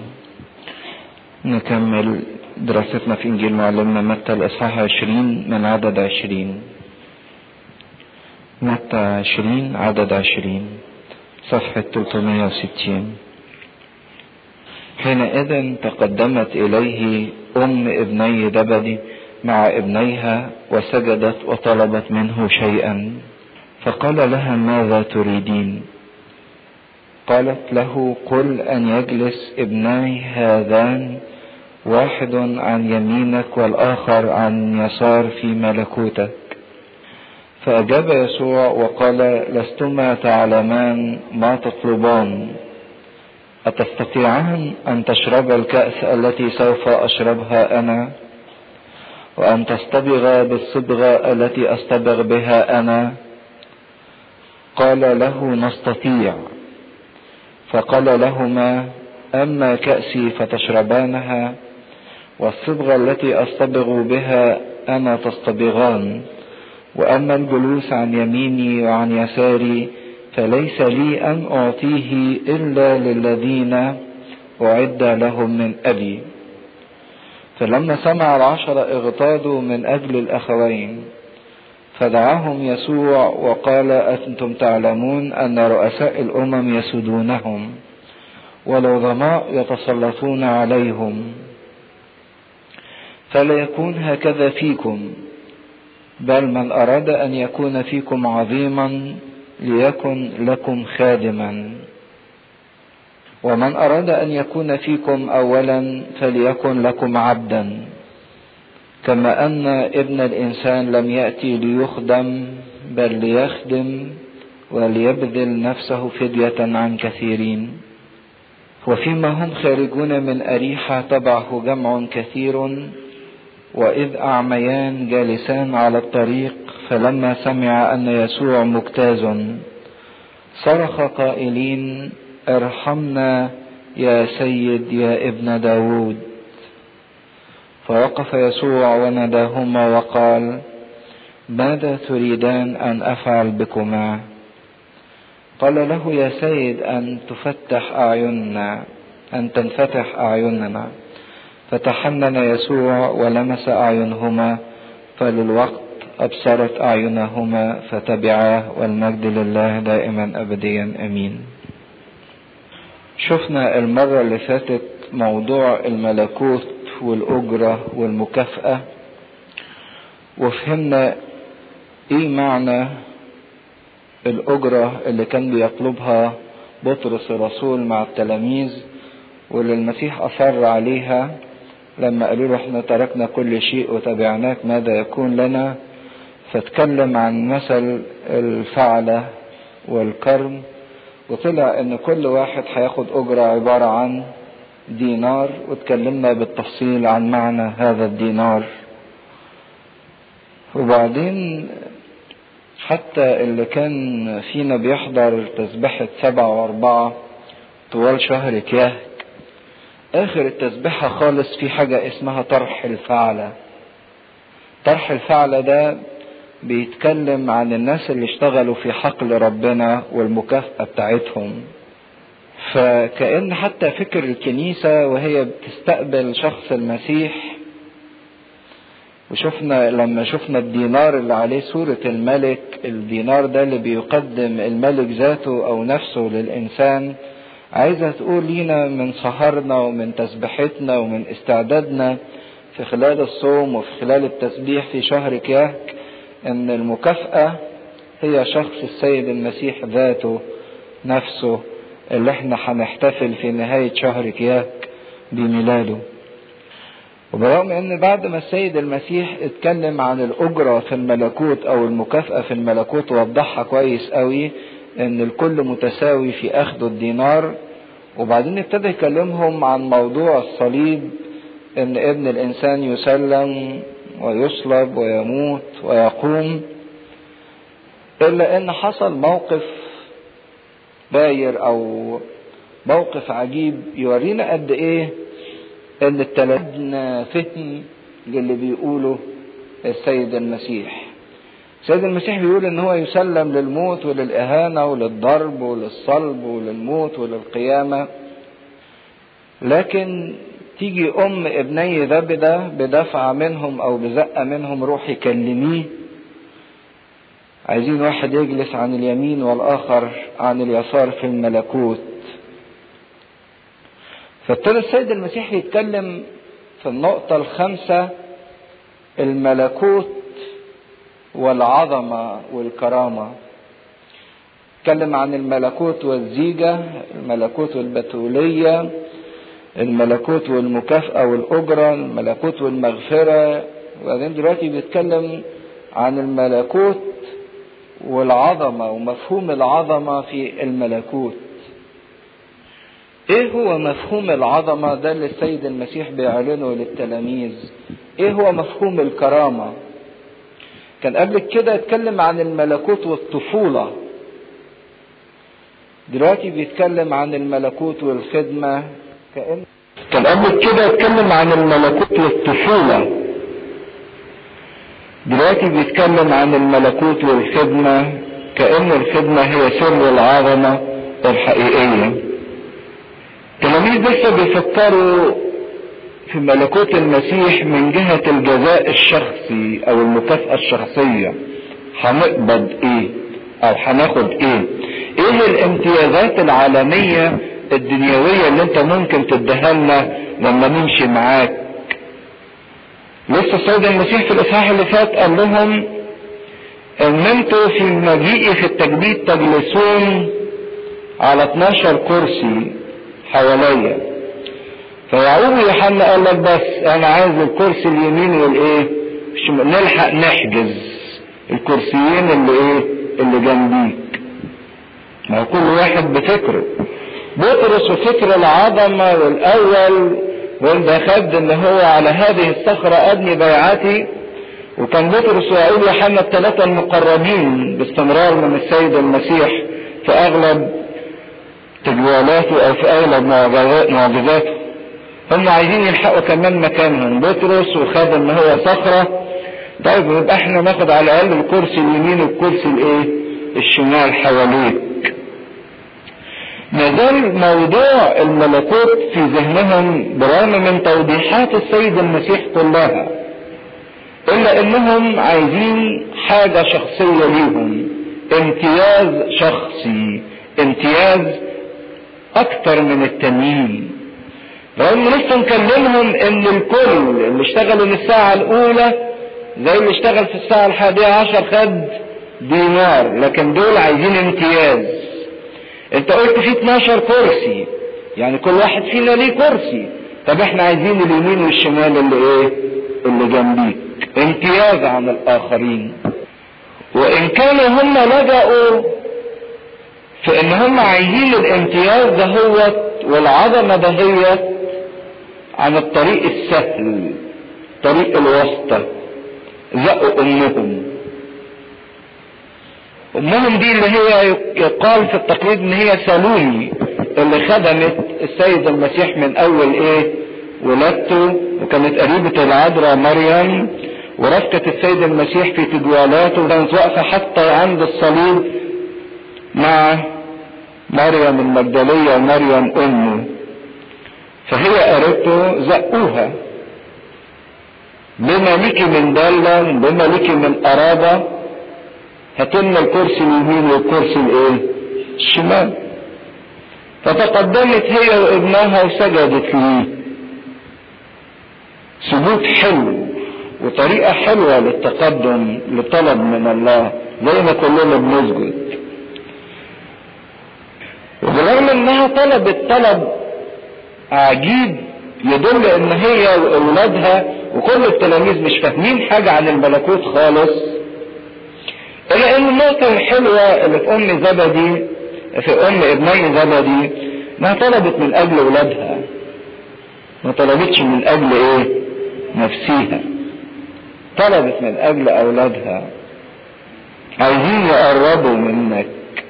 نكمل دراستنا في إنجيل معلمنا متى الإصحاح 20 من عدد 20 متى 20 عدد 20 صفحة 360 حينئذ تقدمت إليه أم ابني دبدي مع ابنيها وسجدت وطلبت منه شيئا. فقال لها ماذا تريدين؟ قالت له قل أن يجلس ابناي هذان واحد عن يمينك والآخر عن يسار في ملكوتك. فأجاب يسوع وقال لستما تعلمان ما تطلبان. أتستطيعان أن تشرب الكأس التي سوف أشربها أنا؟ وأن تصطبغ بالصبغة التي أصطبغ بها أنا؟ قال له نستطيع. فقال لهما أما كأسي فتشربانها والصبغة التي أصطبغ بها أنا تصطبغان. وأما الجلوس عن يميني وعن يساري فليس لي أن أعطيه إلا للذين أعد لهم من أبي. فلما سمع العشرة اغتاظوا من أجل الأخوين فدعاهم يسوع وقال أنتم تعلمون أن رؤساء الأمم يسودونهم والعظماء يتسلطون عليهم. فلا يكون هكذا فيكم بل من أراد أن يكون فيكم عظيما ليكن لكم خادما. ومن أراد أن يكون فيكم أولا فليكن لكم عبدا. كما أن ابن الإنسان لم يأتي ليخدم بل ليخدم وليبذل نفسه فدية عن كثيرين. وفيما هم خارجون من أريحة تبعه جمع كثير. وإذ أعميان جالسان على الطريق فلما سمع أن يسوع مجتاز صرخ قائلين أرحمنا يا سيد يا ابن داود. فوقف يسوع وناداهما وقال ماذا تريدان أن أفعل بكما؟ قال له يا سيد أن تفتح أعيننا أن تنفتح أعيننا. فتحنن يسوع ولمس أعينهما فللوقت أبصرت أعينهما فتبعاه والمجد لله دائما أبديا أمين. شفنا المرة اللي فاتت موضوع الملكوت والأجرة والمكافأة وفهمنا إيه معنى الأجرة اللي كان بيطلبها بطرس الرسول مع التلاميذ واللي المسيح أصر عليها لما قالوا له إحنا تركنا كل شيء وتبعناك ماذا يكون لنا؟ فاتكلم عن مثل الفعلة والكرم وطلع إن كل واحد هياخد أجرة عبارة عن دينار واتكلمنا بالتفصيل عن معنى هذا الدينار. وبعدين حتى اللي كان فينا بيحضر تسبحة سبعة وأربعة طوال شهر كياهك آخر التسبحة خالص في حاجة اسمها طرح الفعلة طرح الفعلة ده بيتكلم عن الناس اللي اشتغلوا في حقل ربنا والمكافأة بتاعتهم. فكأن حتى فكر الكنيسة وهي بتستقبل شخص المسيح وشفنا لما شفنا الدينار اللي عليه صورة الملك الدينار ده اللي بيقدم الملك ذاته أو نفسه للإنسان عايزة تقول لينا من سهرنا ومن تسبيحتنا ومن استعدادنا في خلال الصوم وفي خلال التسبيح في شهر كياك إن المكافأة هي شخص السيد المسيح ذاته نفسه اللي إحنا هنحتفل في نهاية شهر كياك بميلاده. وبرغم إن بعد ما السيد المسيح اتكلم عن الأجرة في الملكوت أو المكافأة في الملكوت وضحها كويس قوي إن الكل متساوي في أخذ الدينار. وبعدين ابتدى يكلمهم عن موضوع الصليب إن ابن الإنسان يسلم ويصلب ويموت ويقوم إلا إن حصل موقف باير أو موقف عجيب يورينا قد إيه؟ إن التلاتنا فهم للي بيقوله السيد المسيح. السيد المسيح بيقول إن هو يسلم للموت وللإهانة وللضرب وللصلب وللموت وللقيامة. لكن تيجي أم ابني ذبده بدفعه منهم أو بزقة منهم روحي كلميه عايزين واحد يجلس عن اليمين والآخر عن اليسار في الملكوت. فابتدى السيد المسيح يتكلم في النقطة الخامسة الملكوت والعظمة والكرامة. اتكلم عن الملكوت والزيجة الملكوت والبتولية الملكوت والمكافأة والأجرة الملكوت والمغفرة. وبعدين دلوقتي بيتكلم عن الملكوت والعظمة ومفهوم العظمة في الملكوت. إيه هو مفهوم العظمة؟ ده اللي السيد المسيح بيعلنه للتلاميذ. إيه هو مفهوم الكرامة؟ كان قبل كده اتكلم عن الملكوت والطفولة. دلوقتي بيتكلم عن الملكوت والخدمة كأن كان قبل كده اتكلم عن الملكوت والطفولة. دلوقتي بيتكلم عن الملكوت والخدمة كأن الخدمة هي سر العظمة الحقيقية. التلاميذ لسه بيفكروا في ملكوت المسيح من جهة الجزاء الشخصي أو المكافأة الشخصية. هنقبض إيه؟ أو هناخد إيه؟ إيه الامتيازات العالمية الدنيوية اللي أنت ممكن تديها لنا لما نمشي معاك؟ لسه السيد المسيح في الإصحاح اللي فات قال لهم ان أنتوا في مجيئي في التجديد تجلسون على 12 كرسي حواليا. فيعقوب يوحنا قال لك بس أنا عايز الكرسي اليمين والإيه؟ نلحق نحجز الكرسيين اللي إيه؟ اللي جنبيك. ما كل واحد بفكره. بطرس وفكر العظمة والأول وانت خد إن هو على هذه الصخرة ابني بيعتي. وكان بطرس ويعقوب يوحنا الثلاثة المقربين باستمرار من السيد المسيح في أغلب تجوالاته أو في أغلب معجزاته. هم عايزين يلحقوا كمان مكانهم بطرس وخد ان هو صخرة. طيب يبقى إحنا ناخد على الأقل الكرسي اليمين والكرسي الإيه؟ الشمال حواليك. ما زال موضوع الملكوت في ذهنهم برغم من توضيحات السيد المسيح كلها إلا إنهم عايزين حاجة شخصية ليهم امتياز شخصي امتياز أكتر من التانيين رغم لسه نكلمهم إن الكل اللي اشتغلوا من الساعة الأولى زي اللي اشتغل في الساعة الحادية عشر خد دينار لكن دول عايزين امتياز. أنت قلت في 12 كرسي يعني كل واحد فينا ليه كرسي. طب إحنا عايزين اليمين والشمال اللي إيه؟ اللي جنبيك. امتياز عن الآخرين. وإن كانوا هم لجأوا في إن هم عايزين الامتياز دهوت والعظمة دهيت عن الطريق السهل طريق الواسطة. زقوا أمهم. أمهم دي اللي هي يقال في التقليد إن هي سالوني اللي خدمت السيد المسيح من أول إيه؟ ولادته وكانت قريبة العذراء مريم ورفقت السيد المسيح في تجوالاته وكانت واقفة حتى عند الصليب مع مريم المجدلية ومريم أمه. فهي قريبته زقوها. بما لك من دالة بما لك من قرابة هتلنا الكرسي اليمين والكرسي الإيه؟ الشمال. فتقدمت هي وابنها وسجدت ليه سجود حلو وطريقة حلوة للتقدم لطلب من الله زي ما كلنا بنسجد. وبرغم إنها طلبت طلب عجيب يدل إن هي واولادها وكل التلاميذ مش فاهمين حاجة عن الملكوت خالص. إلا إن النقطة الحلوة اللي في أم زبدي في أم ابني زبدي انها طلبت من أجل أولادها. ما طلبتش من أجل إيه؟ نفسيها. طلبت من أجل أولادها. عايزين يقربوا منك.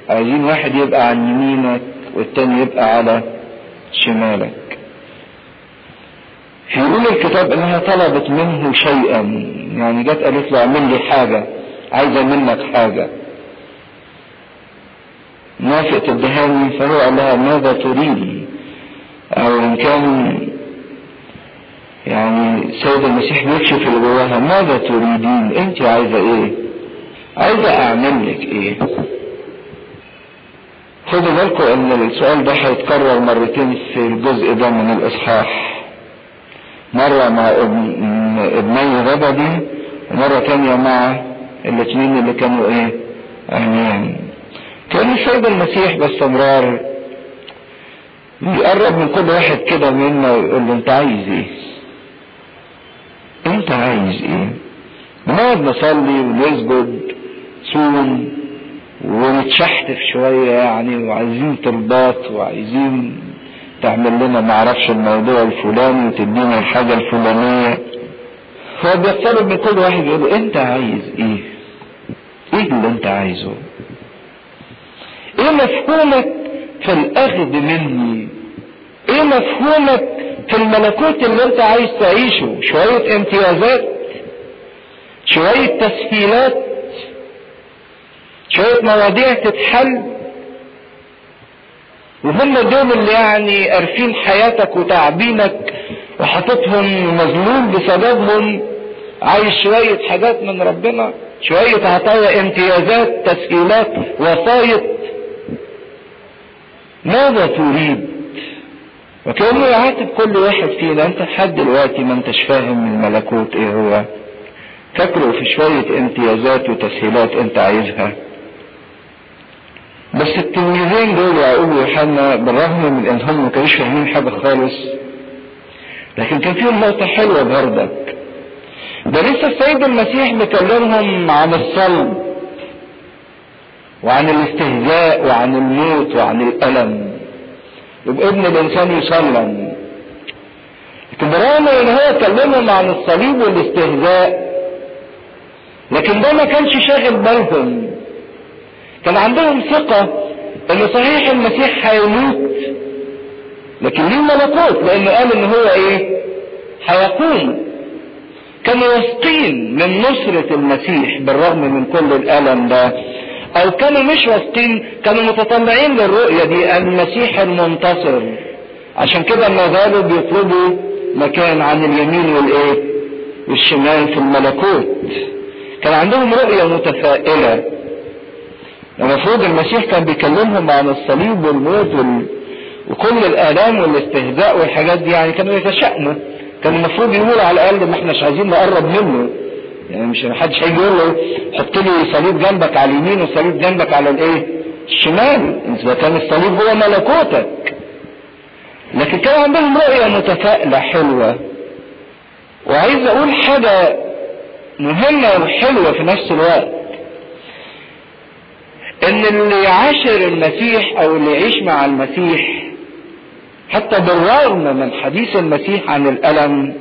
عايزين واحد يبقى عن يمينك والتاني يبقى على شمالك. يقول الكتاب انها طلبت منه شيئا. يعني جت قالت له اعمل لي حاجة. عايزة منك حاجة. موافق تدهاني فهو قال لها ماذا تريدي أو إن كان يعني سيد المسيح بيكشف اللي جواها ماذا تريدين؟ أنت عايزة إيه؟ عايزة أعمل لك إيه؟ خدوا بالكم إن السؤال ده هيتكرر مرتين في الجزء ده من الإصحاح. مرة مع ابن ابني ربدي ومرة تانية مع الاثنين اللي كانوا إيه عميان كان السيد المسيح باستمرار. يقرب من كل واحد كده منا ويقول له انت عايز إيه؟ انت عايز إيه؟ بنقعد نصلي ونسجد صوم ونتشحتف شوية يعني وعايزين طلبات وعايزين تعمل لنا معرفش الموضوع الفلاني وتدينا الحاجة الفلانية. هو بيطلب من كل واحد يقول له أنت عايز إيه؟ إيه اللي أنت عايزه؟ إيه مفهومك في الأخذ مني؟ إيه مفهومك في الملكوت اللي أنت عايز تعيشه؟ شوية امتيازات شوية تسهيلات شوية مواضيع تتحل. وهم دول اللي يعني قارفين حياتك وتعبينك وحاططهم مظلوم بسببهم عايز شوية حاجات من ربنا شوية عطايا امتيازات تسهيلات وسايط. ماذا تريد؟ وكأنه يعاتب كل واحد فينا. أنت لحد دلوقتي ما أنتش فاهم الملكوت إيه هو. فاكره في شوية امتيازات وتسهيلات أنت عايزها. بس التلميذين دول يعقوب ويوحنا بالرغم من انهم ما كانوش فاهمين حاجة خالص. لكن كان فيهم نقطة حلوة بردك ده لسه السيد المسيح مكلمهم عن الصلب وعن الاستهزاء وعن الموت وعن الألم. يبقى ابن الإنسان يصلم لكن بالرغم إن هو كلمهم عن الصليب والاستهزاء لكن ده ما كانش شاغل بالهم. كان عندهم ثقة إن صحيح المسيح هيموت. لكن ليه ملكوت لأنه قال إن هو إيه؟ هيقوم. كانوا واثقين من نصرة المسيح بالرغم من كل الألم ده. أو كانوا مش واثقين كانوا متطلعين للرؤية دي المسيح المنتصر. عشان كده ما زالوا بيطلبوا مكان عن اليمين والإيه؟ والشمال في الملكوت. كان عندهم رؤية متفائلة. المفروض المسيح كان بيكلمهم عن الصليب والموت وال... وكل الآلام والاستهزاء والحاجات دي يعني كانوا يتشائموا. كان المفروض يقولوا على الأقل ما إحناش عايزين نقرب منه. يعني مش محدش هيجي يقول له حط لي صليب جنبك على اليمين وصليب جنبك على الإيه؟ الشمال. إذا كان الصليب هو ملكوتك. لكن كان عندهم رؤية متفائلة حلوة. وعايز أقول حاجة مهمة وحلوة في نفس الوقت. إن اللي يعاشر المسيح أو اللي يعيش مع المسيح حتى بالرغم من حديث المسيح عن الألم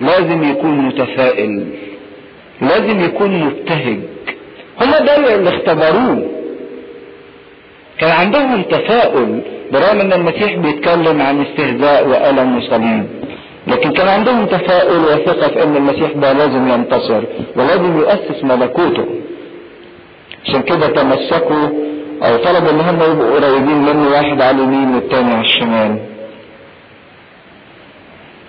لازم يكون متفائل لازم يكون مبتهج. هما ده اللي اختبروه. كان عندهم تفاؤل برغم إن المسيح بيتكلم عن استهزاء وألم وصليب. لكن كان عندهم تفاؤل وثقة في إن المسيح ده لازم ينتصر ولازم يؤسس ملكوته. عشان كده تمسكوا أو طلبوا إن هم يبقوا قريبين منه واحد على اليمين والتاني على الشمال.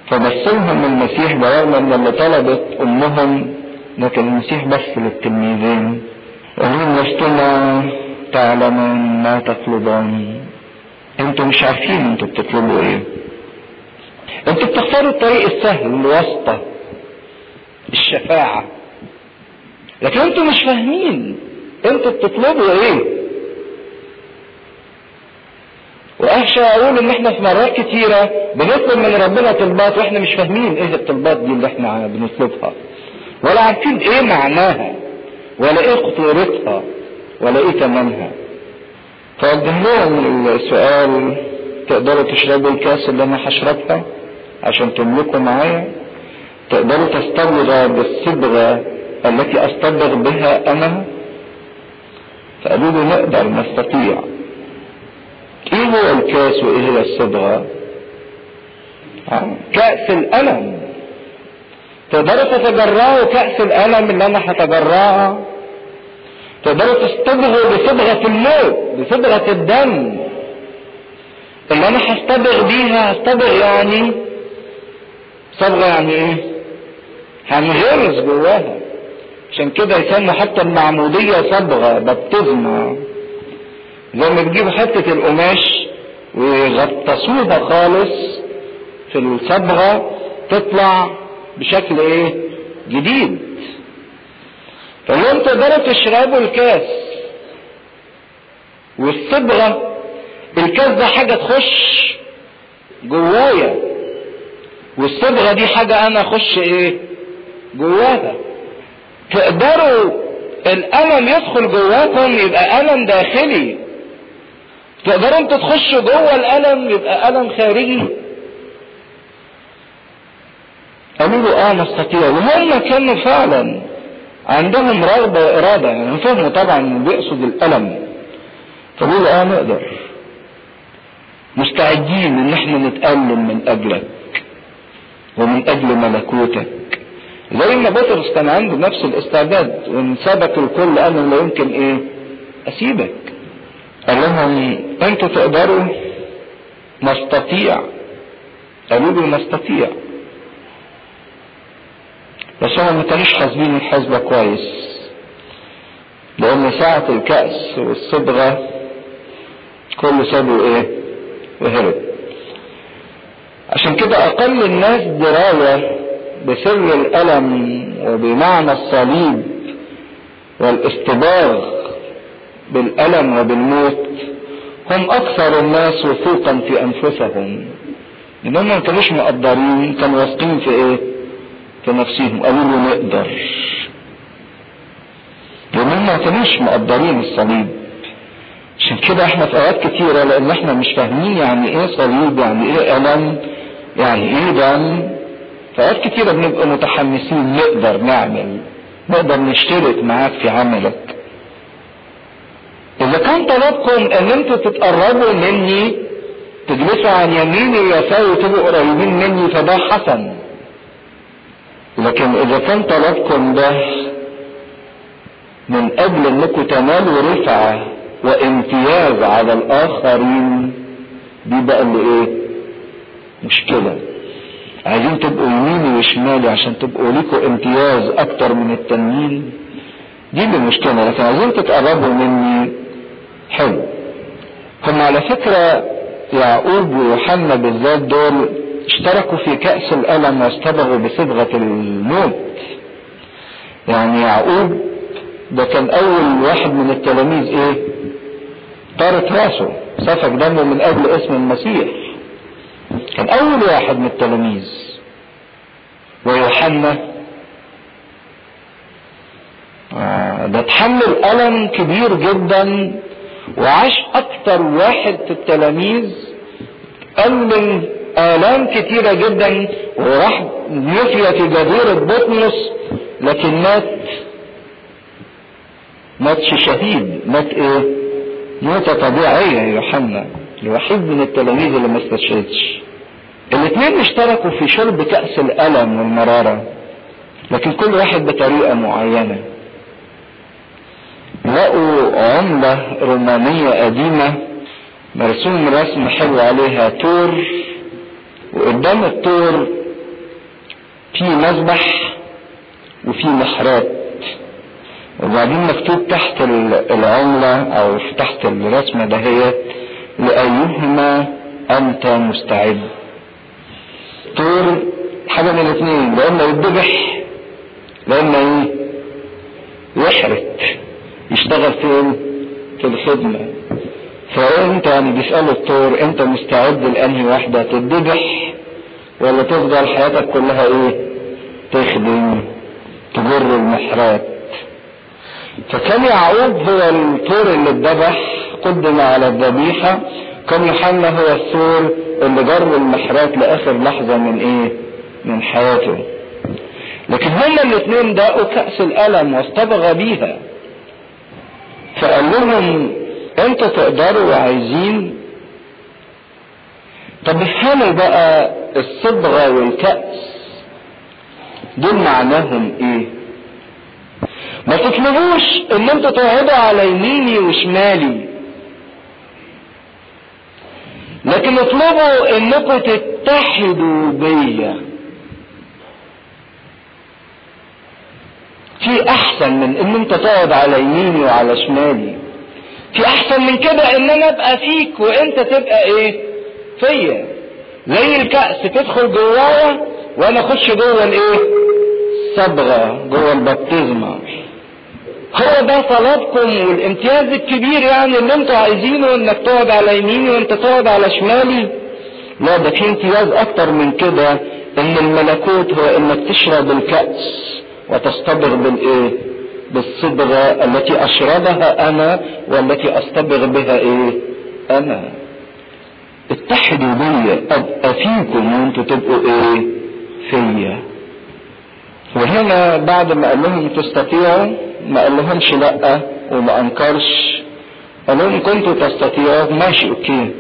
فبصلهم المسيح برغم ان اللي طلبت أمهم لكن المسيح بص للتلميذين. وهم لستما تعلمون ما تطلبون. أنتوا مش عارفين أنتوا بتطلبوا إيه. أنتوا بتختاروا الطريق السهل الواسطة الشفاعة. لكن أنتوا مش فاهمين. أنتوا بتطلبوا إيه واخشى أقول ان إحنا في مرات كتيرة بنطلب من ربنا طلبات وإحنا مش فاهمين إيه الطلبات دي اللي إحنا بنطلبها. ولا عارفين إيه معناها. ولا إيه خطورتها. ولا إيه ثمنها فوجه لهم السؤال تقدروا تشربوا الكاس اللي أنا هشربها عشان تملكوا معايا؟ تقدروا تستبغى بالصبغة التي استبغ بها أنا؟ فقالوا له نقدر نستطيع إيه هو الكاس وإيه هي الصبغة؟ كأس الألم. تقدروا تتجرعوا كأس الألم اللي أنا هتجرعها تقدروا تصطبغوا بصبغة الموت بصبغة الدم. اللي أنا هصطبغ بيها هصطبغ يعني؟ صبغة يعني إيه؟ هنغرس جواها. عشان كده يسموا حتى المعمودية صبغة بابتزمة زي ما بيجيبوا حتة القماش ويغطسوها خالص في الصبغة تطلع بشكل إيه؟ جديد. فلو تقدروا تشربوا الكاس. والصبغة الكاس ده حاجة تخش جوايا. والصبغة دي حاجة أنا أخش إيه؟ جواها. تقدروا الألم يدخل جواكم يبقى ألم داخلي. تقدروا أنتوا تخشوا جوه الألم يبقى ألم خارجي. قالوا له آه نستطيع. وهم كانوا فعلا عندهم رغبة وإرادة يعني فهموا طبعا بيقصد الألم. له آه نقدر. مستعدين إن إحنا نتألم من أجلك ومن أجل ملكوتك. ما بطرس كان عنده نفس الاستعداد وان سبك الكل أنا لا يمكن إيه؟ أسيبك. قال لهم أنتوا تقدروا؟ نستطيع قالوا له نستطيع بس هم ما كانوش حاسبين الحسبة كويس. لأن ساعة الكأس والصبغة كل سابوا إيه؟ وهرب. عشان كده أقل الناس دراية بسر الألم وبمعنى الصليب والاستباغ بالألم وبالموت هم أكثر الناس وثوقا في أنفسهم. لأنهم ما كانوش مقدرين كانوا واثقين في إيه؟ في نفسهم. قالوا له نقدر. لأنهم ما كانوش مقدرين الصليب. عشان كده إحنا في أوقات كتيرة لأن إحنا مش فاهمين يعني إيه صليب يعني إيه ألم يعني إيه دم. اوقات كتيرة بنبقى متحمسين نقدر نعمل نقدر نشترك معاك في عملك. إذا كان طلبكم إن أنتوا تتقربوا مني تجلسوا عن يميني ويساري وتبقوا قريبين مني فده حسن. لكن إذا كان طلبكم ده من أجل إنكم تنالوا رفعة وامتياز على الآخرين دي بقى اللي إيه؟ مشكلة. عايزين تبقوا يميني وشمالي عشان تبقوا ليكوا امتياز أكتر من التانيين. دي المشكلة لكن عايزين تتقربوا مني. حلو. هم على فكرة يعقوب ويوحنا بالذات دول اشتركوا في كأس الألم واصطبغوا بصبغة الموت. يعني يعقوب ده كان أول واحد من التلاميذ إيه؟ طارت راسه سفك دمه من أجل اسم المسيح. كان أول واحد من التلاميذ ويوحنا آه ده تحمل ألم كبير جدا وعاش أكتر واحد في التلاميذ من آلام كتيرة جدا وراح نفي في جزيرة بطمس لكن مات. ماتش شهيد مات إيه؟ موتة طبيعية يوحنا. الوحيد من التلاميذ اللي ما استشهدش. الاثنين اشتركوا في شرب كأس الألم والمرارة لكن كل واحد بطريقة معينة. لقوا عملة رومانية قديمة مرسوم رسم حلو عليها تور وقدام التور في مذبح وفي محراب. وبعدين مكتوب تحت العملة أو تحت الرسمة دهيت لأيهما أنت مستعد؟ تور حاجة من الاثنين لا إما يتذبح لا إما إيه؟ يحرق يشتغل فين في الخدمة. فأنت يعني بيسألوا الطور أنت مستعد لأنهي واحدة تتذبح ولا تفضل حياتك كلها إيه؟ تخدم تجر المحرات فكان يعقوب هو الطور اللي اتذبح؟ قدم على الذبيحة كان يوحنا هو الثور اللي جر المحرات لآخر لحظة من إيه؟ من حياته. لكن هما الاثنين دقوا كأس الألم واصطبغ بيها. فقال لهم أنتوا تقدروا وعايزين؟ طب افهموا بقى الصبغة والكأس. دول معناهم إيه؟ ما تطلبوش إن أنتوا تقعدوا على يميني وشمالي. لكن اطلبوا انكم تتحدوا بيا. في احسن من ان انت تقعد على يميني وعلى شمالي. في احسن من كده ان أنا ابقى فيك وانت تبقى إيه؟ فيا. زي الكأس تدخل جوايا وأنا اخش جوه الايه؟ صبغة جوه البابتزمة. هو ده طلبكم والامتياز الكبير يعني اللي أنتوا عايزينه انك تقعد على يميني وانت تقعد على شمالي؟ لا ده في امتياز أكتر من كده إن الملكوت هو إنك تشرب الكأس وتصطبغ بالإيه؟ بالصبغة التي أشربها أنا والتي اصطبغ بها إيه؟ أنا. اتحدوا بيا ابقى فيكم وأنتوا تبقوا إيه؟ فيا. وهنا بعد ما قال لهم تستطيعوا ما قال لهمش لأ وما أنكرش. قال لهم كنتوا تستطيعوا ماشي أوكي.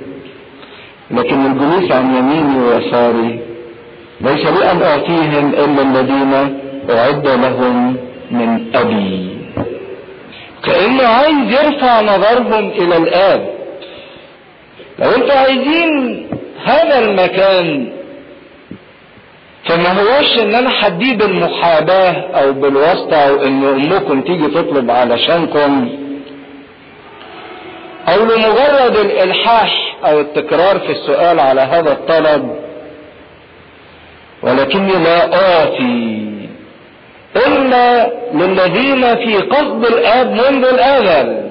لكن الجلوس عن يميني ويساري ليس لي أن أعطيهم إلا الذين أعد لهم من أبي. كانه عايز يرفع نظرهم إلى الآب. لو أنتوا عايزين هذا المكان فما هوش إن أنا حديه بالمحاباة أو بالواسطة أو إن أمكم تيجي تطلب علشانكم. أو لمجرد الإلحاح أو التكرار في السؤال على هذا الطلب. ولكني لا اعطي إلا للذين في قصد الآب منذ الأزل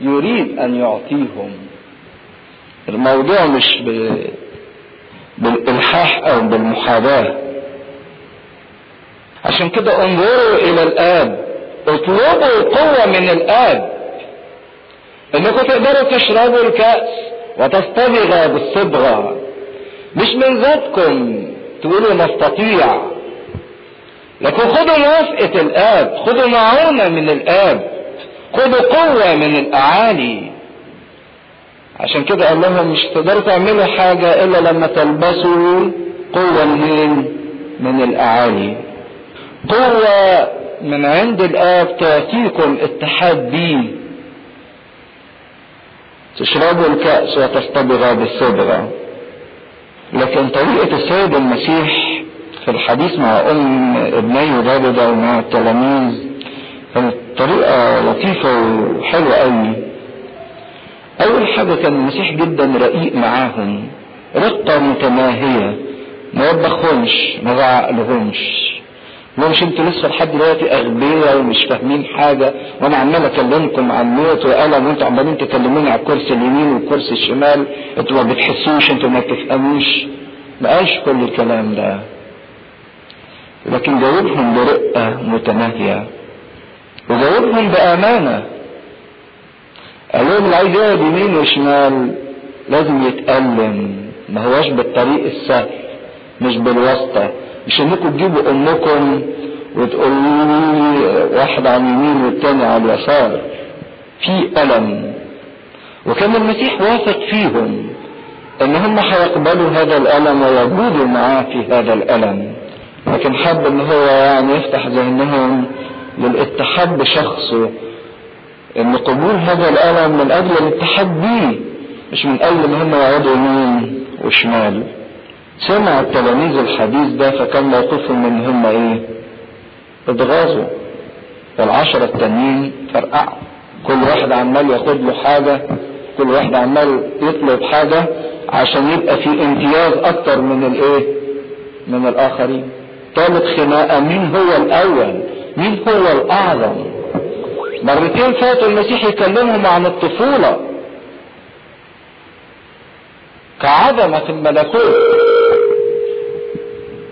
يريد أن يعطيهم. الموضوع مش ب... بالإلحاح أو بالمحاباة. عشان كده انظروا إلى الآب. اطلبوا قوه من الآب. إنكم تقدروا تشربوا الكأس وتصطبغ بالصبغه مش من ذاتكم تقولوا نستطيع. لكن خدوا موافقة الآب. خدوا معونة من الآب. خدوا قوة من الأعالي. عشان كده قال لهم مش تقدروا تعملوا حاجة إلا لما تلبسوا قوة منين؟ من الأعالي. قوة من عند الآب تعطيكم اتحاد بيه. تشربوا الكأس وتصطبغوا بالصبغة. لكن طريقة السيد المسيح في الحديث مع أم ابني داود ومع التلاميذ كانت طريقة لطيفة وحلوة قوي. أول حاجة كان المسيح جدا رقيق معاهم. رقة متناهية ما وبخهمش ما زعقلهمش مش أنتوا لسه لحد دلوقتي أغبياء ومش فاهمين حاجة. وأنا عمال اكلمكم عن موت وألم وانتوا عمالين تكلموني على الكرسي اليمين والكرسي الشمال. أنتوا ما بتحسوش أنتوا ما بتفهموش. ما قالش كل الكلام ده. لكن جاوبهم برقة متناهيه وجاوبهم بأمانة. قال لهم اللي عايز يقعد يمين وشمال لازم يتألم. ما هواش بالطريق السهل مش بالواسطة. مش إنكم تجيبوا أمكم وتقولوا لي واحد على اليمين والتاني على اليسار في ألم. وكان المسيح واثق فيهم إن هم هيقبلوا هذا الألم ويجودوا معاه في هذا الألم. لكن حب إن هو يعني يفتح ذهنهم للاتحاد بشخصه إن قبول هذا الألم من أجل الاتحاد مش من أجل إن هم يقعدوا يمين وشمال. سمع التلاميذ الحديث ده فكان موقفهم ان هم إيه؟ اتغاظوا والعشرة التانيين فرقعوا. كل واحد عمال ياخد له حاجة كل واحد عمال يطلب حاجة عشان يبقى في امتياز أكتر من الإيه؟ من الآخرين. ثالث خناقة مين هو الأول؟ مين هو الأعظم؟ مرتين فاتوا المسيح يكلمهم عن الطفولة. كعظمة الملكوت.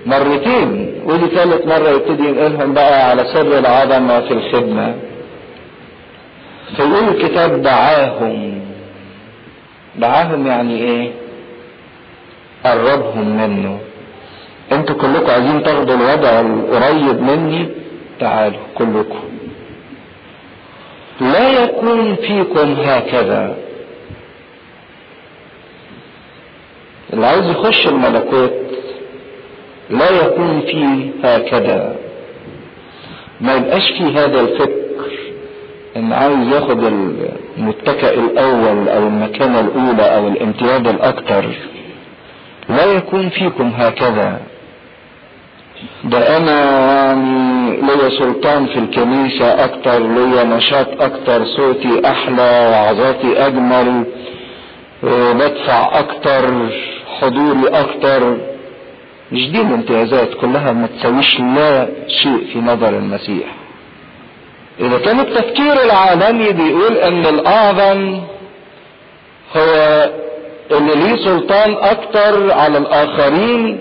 مرتين. ودي ثالث مرة يبتدي ينقلهم بقى على سر العظمة في الخدمة. فيقول الكتاب دعاهم. دعاهم يعني إيه؟ قربهم منه. أنتوا كلكم عايزين تاخدوا الوضع القريب مني. تعالوا كلكم. لا يكون فيكم هكذا. اللي عايز يخش الملكوت لا يكون فيه هكذا. ما يبقاش فيه هذا الفكر إن عايز ياخد المتكئ الأول أو المكانة الأولى أو الامتياز الاكثر لا يكون فيكم هكذا. ده أنا يعني ليا سلطان في الكنيسة أكتر ليا نشاط أكتر صوتي أحلى وعظاتي أجمل بدفع أكتر حضوري أكتر. مش دي الامتيازات كلها ما تسويش لا شيء في نظر المسيح. إذا كان التفكير العالمي بيقول إن الأعظم هو اللي ليه سلطان أكتر على الآخرين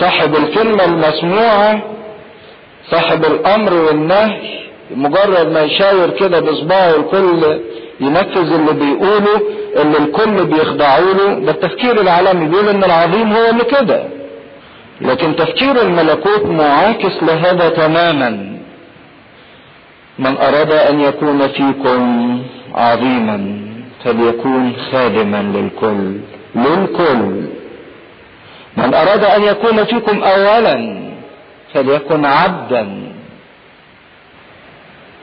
صاحب الكلمة المسموعة صاحب الأمر والنهي مجرد ما يشاور كده بصباعه الكل ينفذ اللي بيقوله اللي الكل بيخضعوا له. ده التفكير العالمي بيقول إن العظيم هو اللي كده. لكن تفكير الملكوت معاكس لهذا تماما. من أراد أن يكون فيكم عظيما فليكون خادما للكل للكل. من أراد أن يكون فيكم اولا فليكن عبدا.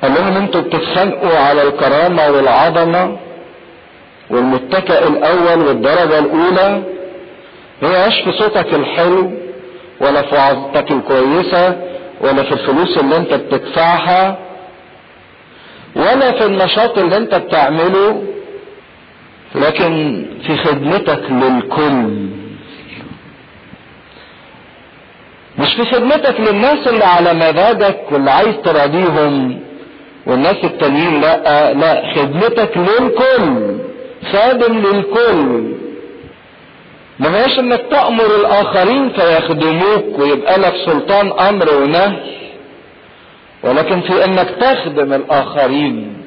قال لهم أنتوا بتتخانقوا على الكرامة والعظمة والمتكئ الأول والدرجة الأولى. هي في صوتك الحلو ولا في وعظتك الكويسة ولا في الفلوس اللي انت بتدفعها ولا في النشاط اللي انت بتعمله لكن في خدمتك للكل. مش في خدمتك للناس اللي على مزاجك واللي عايز تراضيهم. والناس التانيين لا لا خدمتك للكل خادم للكل. ما هيش إنك تأمر الآخرين فيخدموك ويبقى لك سلطان أمر ونهي. ولكن في إنك تخدم الآخرين.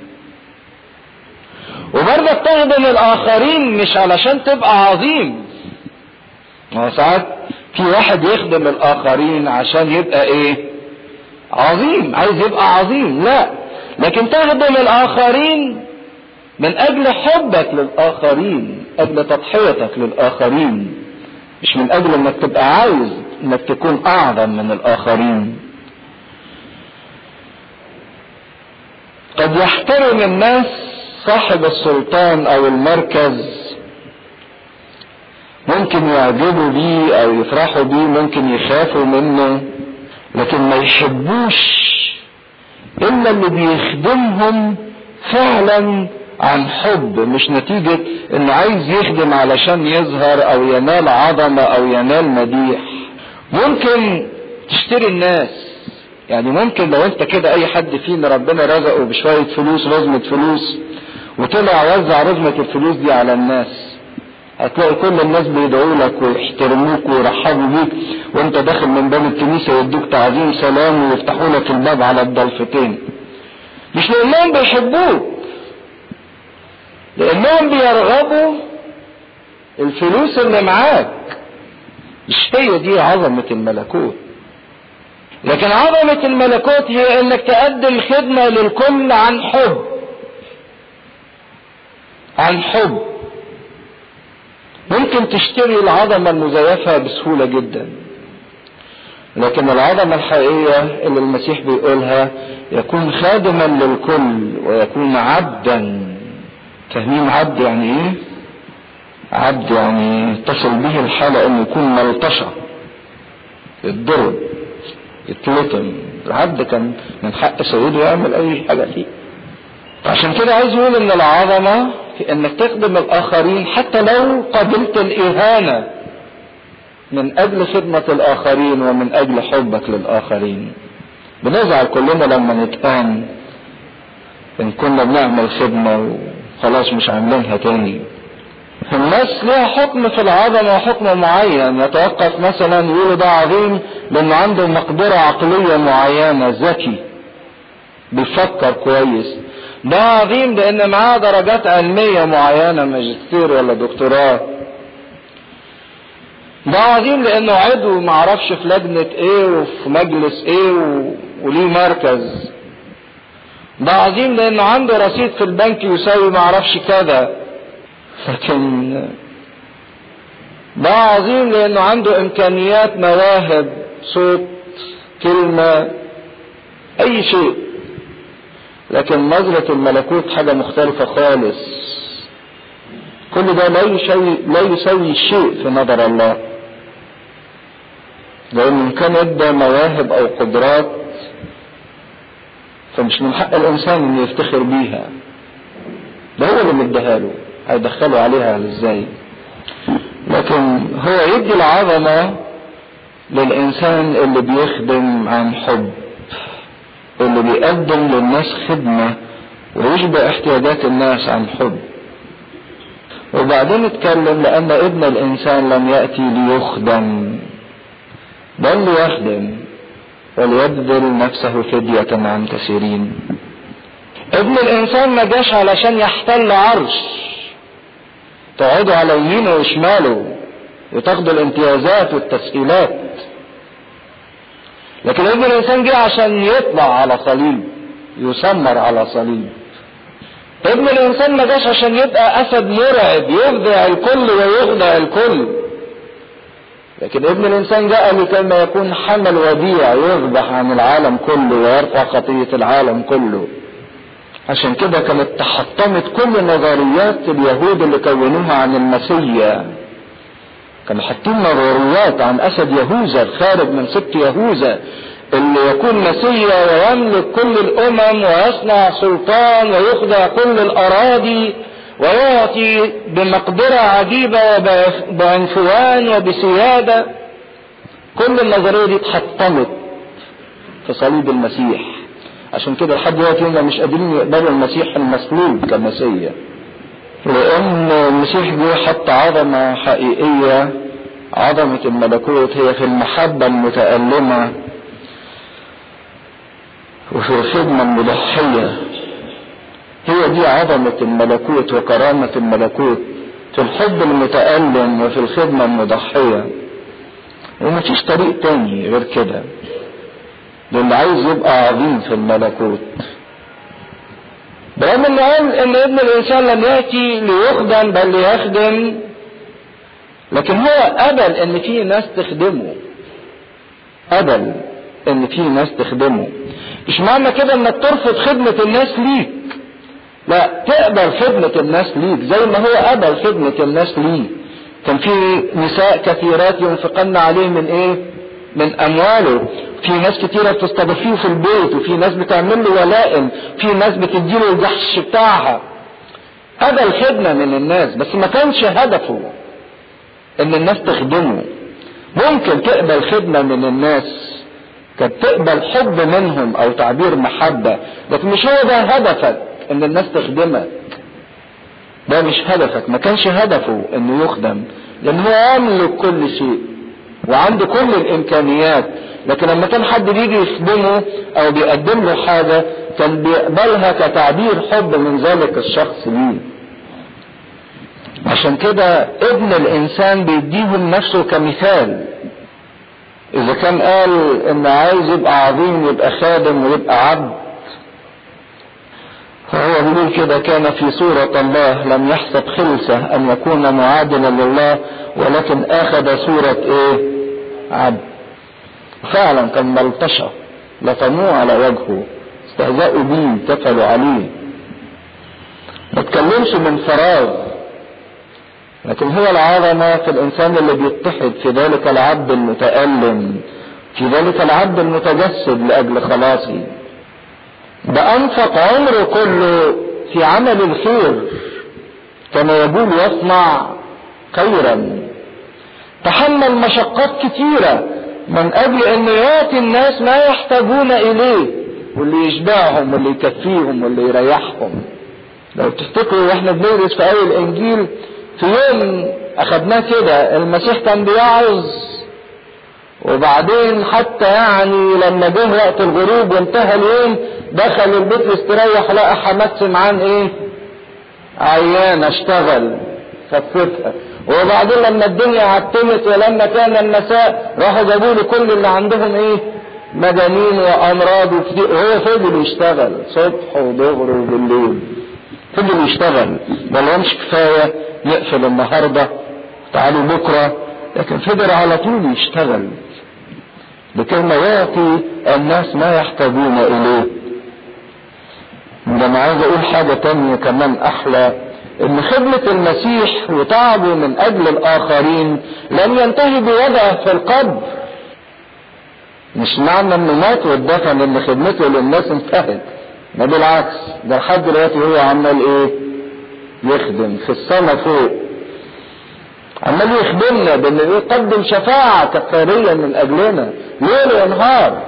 وبرضك تخدم الآخرين مش علشان تبقى عظيم. ما ساعات في واحد يخدم الآخرين عشان يبقى إيه؟ عظيم. عايز يبقى عظيم. لا. لكن تخدم الآخرين من أجل حبك للآخرين أجل تضحيتك للآخرين مش من أجل إنك تبقى عايز إنك تكون أعظم من الآخرين. قد يحترم الناس صاحب السلطان أو المركز ممكن يعجبوا بيه أو يفرحوا بيه ممكن يخافوا منه لكن ما يحبوش إلا اللي بيخدمهم فعلا عن حب مش نتيجة إنه عايز يخدم علشان يظهر أو ينال عظمة أو ينال مديح. ممكن تشتري الناس. يعني ممكن لو أنت كده أي حد فينا ربنا رزقه بشوية فلوس رزمة فلوس وطلع وزع رزمة الفلوس دي على الناس. هتلاقي كل الناس بيدعوا لك ويحترموك ويرحبوا بيك وانت داخل من باب الكنيسة يدوك تعظيم سلام ويفتحوا لك الباب على الضلفتين مش لأنهم بيحبوك لأنهم بيرغبوا الفلوس اللي معاك. مش هي دي عظمة الملكوت. لكن عظمة الملكوت هي إنك تقدم خدمة للكل عن حب. عن حب. ممكن تشتري العظمة المزيفة بسهولة جدا. لكن العظمة الحقيقية اللي المسيح بيقولها يكون خادما للكل ويكون عبدا. فاهمين عبد يعني إيه؟ عبد يعني تصل به الحالة إنه يكون ملطشة. يتضرب يتلطم العبد كان من حق سيده يعمل أي حاجة فيه. عشان كده عايز يقول إن العظمة انك تخدم الآخرين حتى لو قبلت الإهانة من أجل خدمة الآخرين ومن أجل حبك للآخرين. بنزعل كلنا لما نتهان إن كنا بنعمل خدمة وخلاص مش عاملينها تاني. الناس لها حكم في العظمة وحكم معين. يتوقف مثلا يقولوا ده عظيم لأنه عنده مقدرة عقلية معينة ذكي. بيفكر كويس. ده عظيم لأن معاه درجات علمية معينة ماجستير ولا دكتوراه ده عظيم لأنه عضو معرفش في لجنة إيه وفي مجلس إيه. وليه مركز ده عظيم لأنه عنده رصيد في البنك يساوي معرفش كذا لكن ده عظيم لأنه عنده امكانيات مواهب صوت كلمة اي شيء لكن نظرة الملكوت حاجة مختلفة خالص. كل ده لا يسوي لا يسوي شيء في نظر الله. لأن كان ادى مواهب أو قدرات فمش من حق الإنسان إنه يفتخر بيها. ده هو اللي مديها له هيدخله عليها إزاي؟ لكن هو يدي العظمة للإنسان اللي بيخدم عن حب. اللي بيقدم للناس خدمة ويشبع احتياجات الناس عن حب. وبعدين اتكلم لأن ابن الإنسان لم يأتي ليخدم بل ليخدم وليبذل نفسه فدية عن كثيرين ابن الإنسان ما جاش علشان يحتل عرش. تقعدوا على يمينه وشماله وتاخدوا الامتيازات والتسهيلات لكن ابن الإنسان جه عشان يطلع على صليب يسمر على صليب. ابن الإنسان ما جاش عشان يبقى أسد مرعب يخضع الكل ويخضع الكل. لكن ابن الإنسان جاء لكي يكون حمل وديع يذبح عن العالم كله ويرفع خطية العالم كله. عشان كده كانت تحطمت كل نظريات اليهود اللي كونوها عن المسيا كانوا حاطين نظريات عن أسد يهوذا الخارج من سبط يهوذا اللي يكون مسيا ويملك كل الأمم ويصنع سلطان ويخضع كل الأراضي ويعطي بمقدرة عجيبة وبعنفوان وبسيادة. كل النظرية دي اتحطمت في صليب المسيح. عشان كده لحد دلوقتي هم مش قادرين يقبلوا المسيح المصلوب كمسيا. لأن المسيح جه حط عظمة حقيقية عظمة الملكوت هي في المحبة المتألمة وفي الخدمة المضحية. هي دي عظمة الملكوت وكرامة الملكوت في الحب المتألم وفي الخدمة المضحية. ومفيش طريق تاني غير كده. للي عايز يبقى عظيم في الملكوت. برغم انه قال إن ابن الإنسان لم يأتي ليخدم بل ليخدم. لكن هو قبل إن في ناس تخدمه. قبل إن في ناس تخدمه. مش معنى كده إنك ترفض خدمة الناس ليك؟ لا تقبل خدمة الناس ليك زي ما هو قبل خدمة الناس ليه كان في نساء كثيرات ينفقن عليه من إيه؟ من أمواله. في ناس كتيرة بتستضيفيه في البيت وفي ناس بتعمل له ولائم في ناس بتديله الجحش بتاعها. قبل خدمة من الناس بس ما كانش هدفه إن الناس تخدمه. ممكن تقبل خدمة من الناس كانت تقبل حب منهم أو تعبير محبة لكن مش هو ده هدفك إن الناس تخدمك. ده مش هدفك ما كانش هدفه إنه يخدم لأن هو يملك كل شيء. وعنده كل الإمكانيات لكن لما كان حد بيجي يخدمه أو بيقدم له حاجة كان بيقبلها كتعبير حب من ذلك الشخص ليه عشان كده ابن الإنسان بيديهم نفسه كمثال إذا كان قال إن عايز يبقى عظيم يبقى خادم ويبقى عبد فهو هو بيقول كده كان في صورة الله لم يحسب خلسة أن يكون معادلا لله ولكن أخذ صورة إيه؟ عبد. فعلا كان ملطشة لطموه على وجهه استهزأوا بيه كفلوا عليه. ما تكلمش من فراغ لكن هو العظمة في الإنسان اللي بيتحد في ذلك العبد المتألم في ذلك العبد المتجسد لأجل خلاصي ده أنفق عمره كله في عمل الخير كما يقول يصنع خيرا تحمل مشقات كثيرة من أجل أن يعطي الناس ما يحتاجون إليه واللي يشبعهم واللي يكفيهم واللي يريحهم. لو تفتكروا وإحنا بندرس في أول الإنجيل في يوم أخدناه كده المسيح كان بيعظ. وبعدين حتى يعني لما جه وقت الغروب وانتهى اليوم دخل البيت يستريح لقى حماد سمعان إيه؟ عيان اشتغل خففها. وبعدين لما الدنيا عتمت ولما كان المساء راحوا جابوا له كل اللي عندهم إيه؟ مجانين وأمراض وهو فضل يشتغل صبح وظهر وبالليل. فضل يشتغل. ما لهمش كفاية نقفل النهارده تعالوا بكرة. لكن فضل على طول يشتغل. لكي ما يعطي الناس ما يحتاجون إليه. ده أنا عايز أقول حاجة تانية كمان أحلى إن خدمة المسيح وتعبه من أجل الآخرين لم ينتهي بوضعه في القبر مش معنى إنه مات واتدفن ان خدمته للناس انتهت. ما بالعكس ده لحد دلوقتي هو عمال إيه؟ يخدم في السماء فوق. عمال يخدمنا بإنه يقدم شفاعة كفارية من أجلنا. ليل ونهار.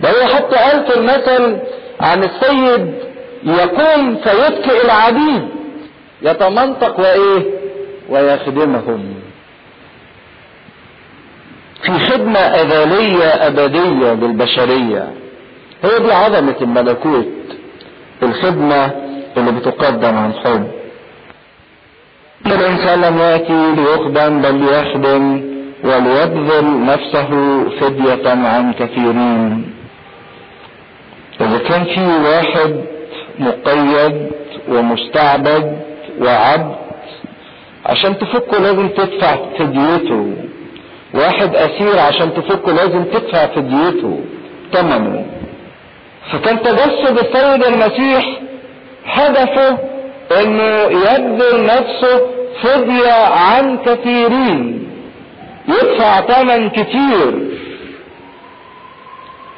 ده هو حتى قال في المثل عن السيد يقوم فيبكي العبيد يتمنطق وإيه؟ ويخدمهم. في خدمة أزلية أبدية للبشرية. هي دي عظمة الملكوت الخدمة اللي بتقدم عن حب. الإنسان لم يأتي ليخدم بل ليخدم وليبذل نفسه فدية عن كثيرين. إذا كان في واحد مقيد ومستعبد وعبد. عشان تفكه لازم تدفع فديته واحد أسير عشان تفكه لازم تدفع فديته ثمنه فكان تجسد السيد المسيح هدفه إنه يبذل نفسه فدية عن كثيرين. يدفع ثمن كتير.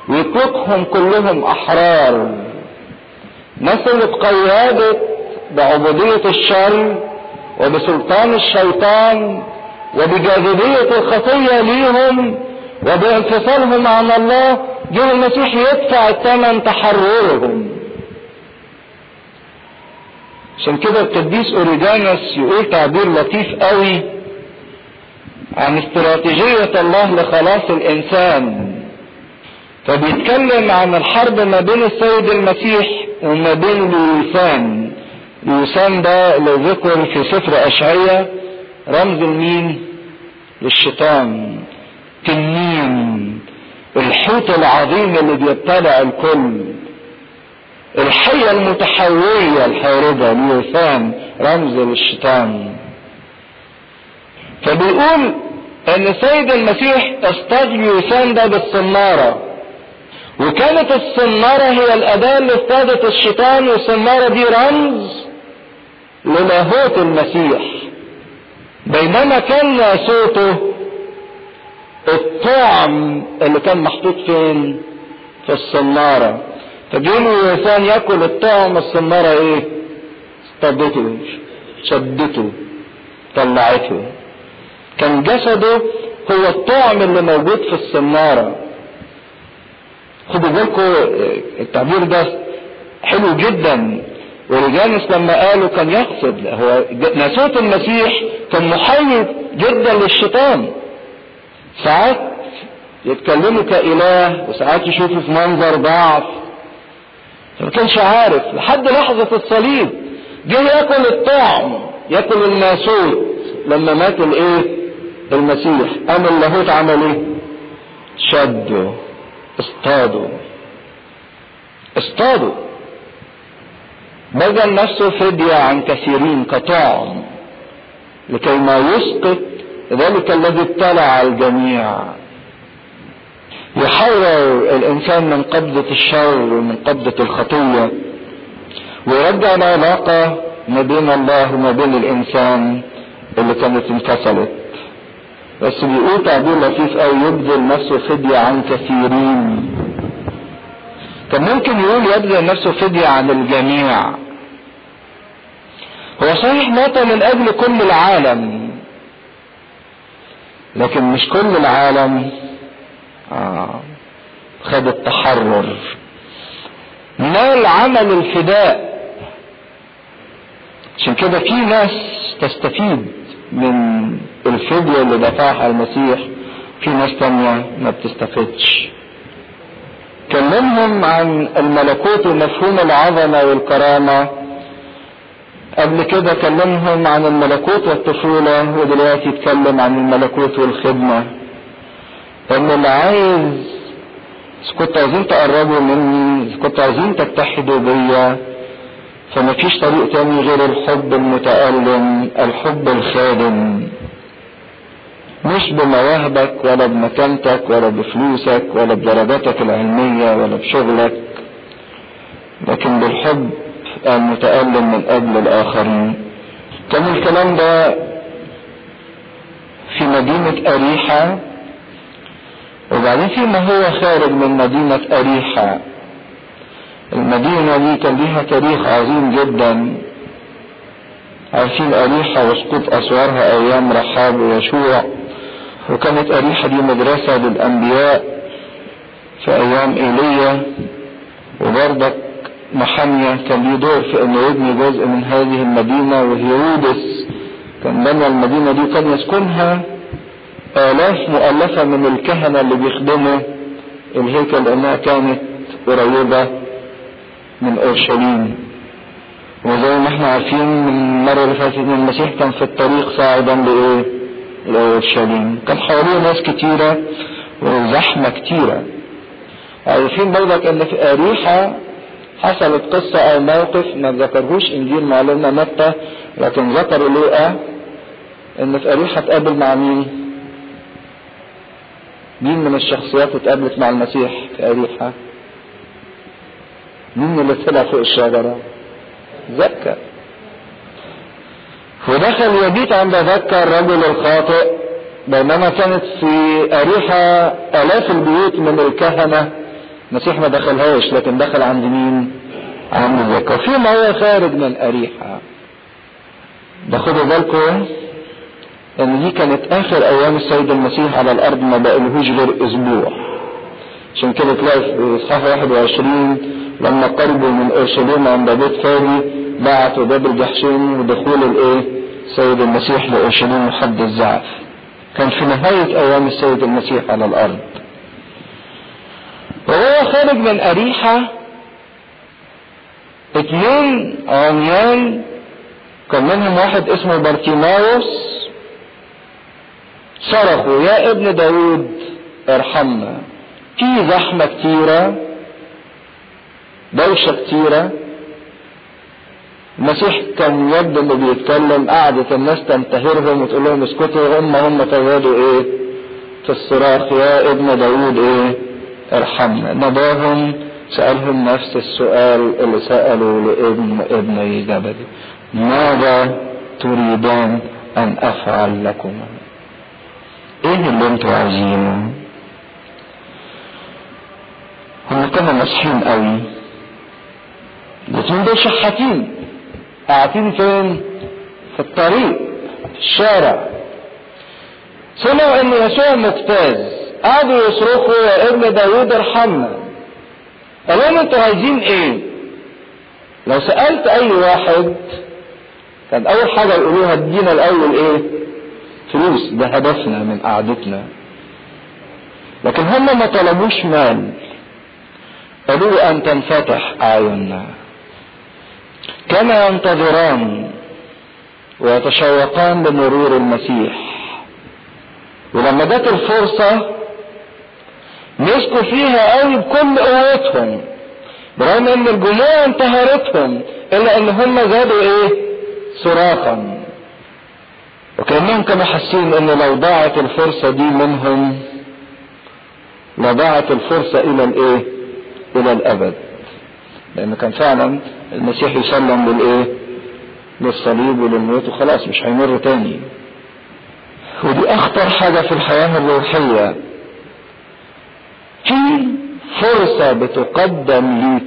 ويتركهم كلهم أحرار. اللي اتقيدت بعبودية الشر وبسلطان الشيطان وبجاذبية الخطية ليهم وبانفصالهم عن الله جه المسيح يدفع الثمن تحررهم. عشان كده القديس أوريجانوس يقول تعبير لطيف قوي عن استراتيجية الله لخلاص الإنسان. فبيتكلم عن الحرب ما بين السيد المسيح وما بين لويسان لويسان ده اللي ذكر في سفر أشعية رمز المين للشيطان. تنين. الحوت العظيم اللي بيبتلع الكل. الحية المتحولة الحاربة ليوثان رمز للشيطان. فبيقول إن السيد المسيح اصطاد ليوثان ده بالصنارة. وكانت الصنارة هي الأداة اللي اصطادت الشيطان والصنارة دي رمز للاهوت المسيح. بينما كان صوته الطعم اللي كان محطوط فين؟ في الصنارة فبيقول الإنسان يأكل الطعم الصنارة إيه؟ اصطادته شدته طلعته. كان جسده هو الطعم اللي موجود في الصنارة خدوا بالكم التعبير ده حلو جدا. ورجانس لما قالوا كان يقصد هو ناسوت المسيح كان محيط جدا للشيطان. ساعات يتكلموا كإله وساعات يشوفوا في منظر ضعف. فما كانش عارف لحد لحظة الصليب جه يأكل الطعم يأكل الناسوت لما مات الإيه؟ المسيح. قام اللاهوت عمل إيه؟ شده. اصطاده اصطاده بذل نفسه فدية عن كثيرين كطعم لكي ما يسقط ذلك الذي ابتلع الجميع. يحرر الإنسان من قبضة الشر ومن قبضة الخطية ويرجع العلاقة ما بين الله وما بين الإنسان اللي كانت انفصلت. بس بيقول تعبير لطيف قوي يبذل نفسه فدية عن كثيرين. كان ممكن يقول يبذل نفسه فدية عن الجميع. هو صحيح مات من أجل كل العالم لكن مش كل العالم آه خد التحرر. نال عمل الفداء؟ عشان كده في ناس تستفيد. من الفدية اللي دفعها المسيح في ناس تانية ما بتستفدش. كلمهم عن الملكوت ومفهوم العظمة والكرامة. قبل كده كلمهم عن الملكوت والطفولة ودلوقتي يتكلم عن الملكوت والخدمة. ان اللي عايز كنتوا عايزين تقربوا مني كنتوا عايزين تتحدوا بيا فمفيش طريق تاني غير الحب المتألم الحب الخادم. مش بمواهبك ولا بمكانتك ولا بفلوسك ولا بدرجاتك العلمية ولا بشغلك لكن بالحب المتألم من أجل الآخرين. كان الكلام ده في مدينة أريحة وبعدين فيما هو خارج من مدينة أريحة المدينة دي كان ليها تاريخ عظيم جدا. عارفين أريحة وسقوط أسوارها أيام رحاب ويشوع وكانت أريحة دي مدرسة للأنبياء في أيام إيليا. وبرضك محامية كان ليه دور في إنه يبني جزء من هذه المدينة وهيرودس كان بنى المدينة دي كان يسكنها آلاف مؤلفة من الكهنة اللي بيخدموا الهيكل لأنها كانت قريبة من أورشليم وزي ما إحنا عارفين من المرة اللي فاتت إن المسيح كان في الطريق صاعدا لإيه؟ لأورشليم كان حواليه ناس كتيرة وزحمة كتيرة. عارفين برضك إن في أريحة حصلت قصة أو موقف ما ذكرهوش إنجيل معلمنا متى لكن ذكر لوقا إن في أريحة اتقابل مع مين؟ مين من الشخصيات اتقابلت مع المسيح في أريحة؟ مين اللي طلع فوق الشجرة؟ زكى ودخل يبيت عند ذكى الرجل الخاطئ بينما كانت في أريحة آلاف البيوت من الكهنة. المسيح ما دخلهاش لكن دخل عند مين؟ عند زكا فيما هو خارج من أريحة. ده خدوا بالكم إن دي كانت آخر أيام السيد المسيح على الأرض ما بقالهوش غير أسبوع. عشان كده تلاقي في اصحاح 21 لما قربوا من أورشليم عند بيت فادي بعتوا باب الجحشين ودخول الإيه؟ السيد المسيح لأورشليم لحد الزعف. كان في نهاية أيام السيد المسيح على الأرض. وهو خارج من أريحة اتنين عميان كان منهم واحد اسمه بارتيماوس صرخوا يا ابن داود ارحمنا. في زحمة كتيرة دوشة كتيرة. المسيح كان يبدو انه بيتكلم قعدت الناس تنتهرهم وتقول لهم اسكتوا هم هم تزادوا إيه؟ في الصراخ يا ابن داود إيه؟ ارحمنا. نباهم سألهم نفس السؤال اللي سألوا لابن ابني زبدي ماذا تريدان أن أفعل لكم؟ إيه اللي أنتوا عايزينه؟ هم كانوا ناصحين قوي. الاتنين دول شحاتين. قاعدين فين؟ في الطريق في الشارع. سمعوا إن يسوع مجتاز قعدوا يصرخوا يا ابن داوود ارحمنا. قال لهم أنتوا عايزين إيه؟ لو سألت أي واحد كان أول حاجة يقولوها ادينا الأول إيه؟ فلوس. ده هدفنا من قعدتنا. لكن هم ما طلبوش مال. قالوا أن تنفتح أعيننا. كما ينتظران ويتشوقان لمرور المسيح. ولما جت الفرصة مسكوا فيها قوي بكل قوتهم برغم إن الجموع انتهرتهم إلا إن هم زادوا إيه؟ صراخا. وكأنهم كانوا حاسين إن لو ضاعت الفرصة دي منهم لضاعت الفرصة إلى الإيه؟ إلى الأبد. لأن كان فعلا المسيح يسلم للايه للصليب وللموت وخلاص مش هيمر تاني. ودي أخطر حاجة في الحياة الروحية. في فرصة بتقدم ليك.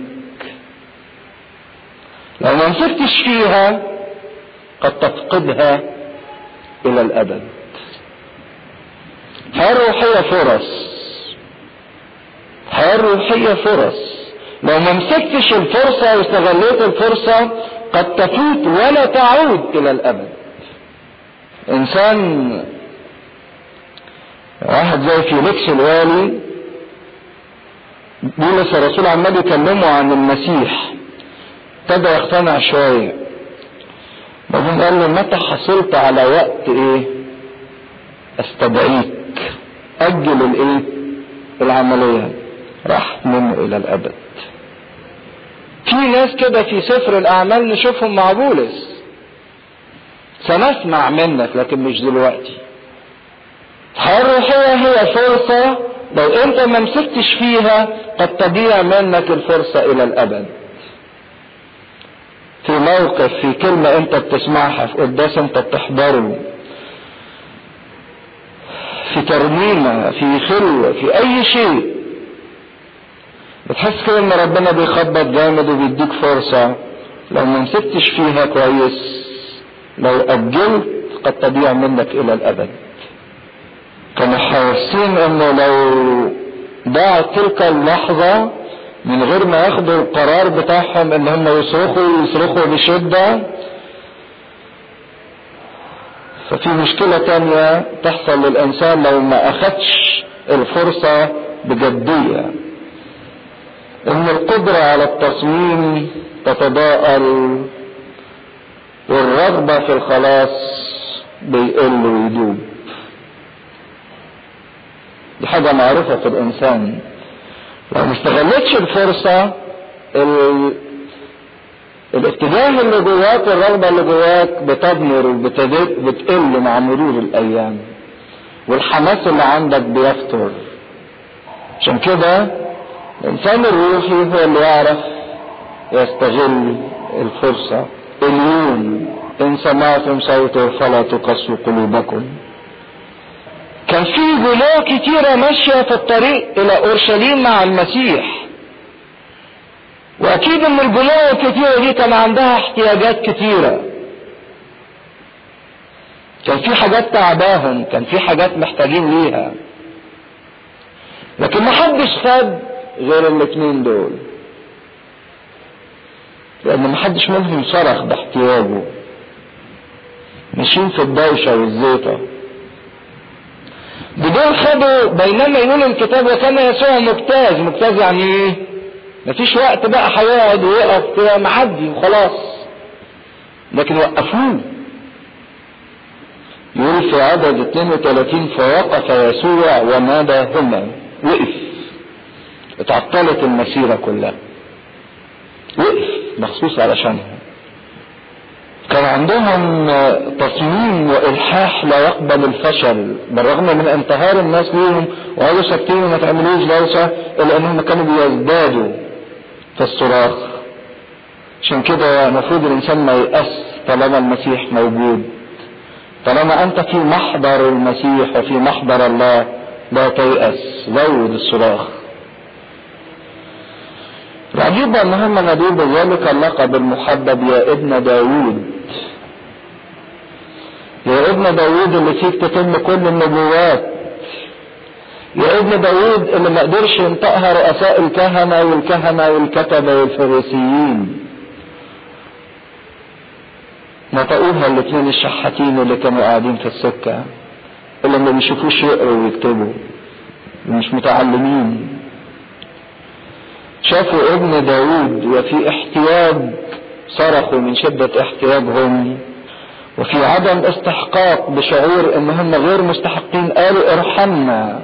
لو ما مسكتش فيها قد تفقدها إلى الأبد. الحياة الروحية فرص. الحياة الروحية فرص. لو ما مسكتش الفرصة واستغليت الفرصة قد تفوت ولا تعود إلى الأبد. إنسان واحد زي فيليكس الوالي بولس الرسول عمال يكلمه عن المسيح. ابتدى يقتنع شوية. بعدين قال له متى حصلت على وقت إيه؟ أستدعيك. أجل الإيه؟ العملية. راح منه إلى الأبد. في ناس كده في سفر الأعمال نشوفهم مع بولس. سنسمع منك لكن مش دلوقتي. الحياة الروحية هي فرصة؟ لو أنت ما مسكتش فيها قد تضيع منك الفرصة إلى الأبد. في موقف في كلمة أنت بتسمعها في قداس أنت بتحضره. في ترنيمة في خلوة في أي شيء. بتحس كده إن ربنا بيخبط جامد وبيديك فرصة. لو ما مسكتش فيها كويس لو أجلت قد تضيع منك إلى الأبد. كانوا حاسين إنه لو ضاعت تلك اللحظة من غير ما ياخدوا القرار بتاعهم إن هم يصرخوا يصرخوا بشدة ففي مشكلة تانية تحصل للإنسان لو ما أخدش الفرصة بجدية. إن القدرة على التصميم تتضاءل والرغبة في الخلاص بيقل ويدوب دي حاجة معروفة في الإنسان. لو ما استغلتش الفرصة ال... الاتجاه اللي جواك والرغبة اللي جواك بتضمر وبتقل مع مرور الأيام. والحماس اللي عندك بيفتر عشان كده الإنسان الروحي هو اللي يعرف يستغل الفرصة. اليوم إن سمعتم صوته فلا تقسوا قلوبكم. كان في جموع كتيرة ماشية في الطريق إلى أورشليم مع المسيح. وأكيد إن الجموع الكتيرة دي كان عندها احتياجات كتيرة. كان في حاجات تعباهم كان في حاجات محتاجين ليها. لكن محدش خد غير الاتنين دول. لأن محدش منهم صرخ باحتياجه. ماشيين في الدوشة والزيطة. بدول خدوا بينما يقول الكتاب وكان يسوع مجتاز. مجتاز يعني إيه؟ مفيش وقت بقى هيقعد ويقف كده معدي وخلاص. لكن وقفوه. يقول في عدد 32 فوقف يسوع وناداهما وقف. اتعطلت المسيرة كلها. وقف مخصوص علشانهم كان عندهم تصميم وإلحاح لا يقبل الفشل بالرغم من انتهار الناس ليهم وقالوا ساكتين وما تعملوش دوشة إلا إنهم كانوا بيزدادوا في الصراخ. عشان كده المفروض الإنسان ما يأس طالما المسيح موجود. طالما أنت في محضر المسيح وفي محضر الله لا تيأس. زود الصراخ. العجيب ان هم نادوه بذلك اللقب المحبب يا ابن داوود. يا ابن داوود اللي فيك تتم كل النبوات. يا ابن داوود اللي ما قدرش ينطقها رؤساء الكهنة والكهنة والكتبة والفريسيين. نطقوها الاثنين الشحاتين اللي كانوا قاعدين في السكة. اللي ما بيشوفوش يقروا ويكتبوا. مش متعلمين. شافوا ابن داود وفي احتياج صرخوا من شدة احتياجهم. وفي عدم استحقاق بشعور إن هم غير مستحقين قالوا ارحمنا.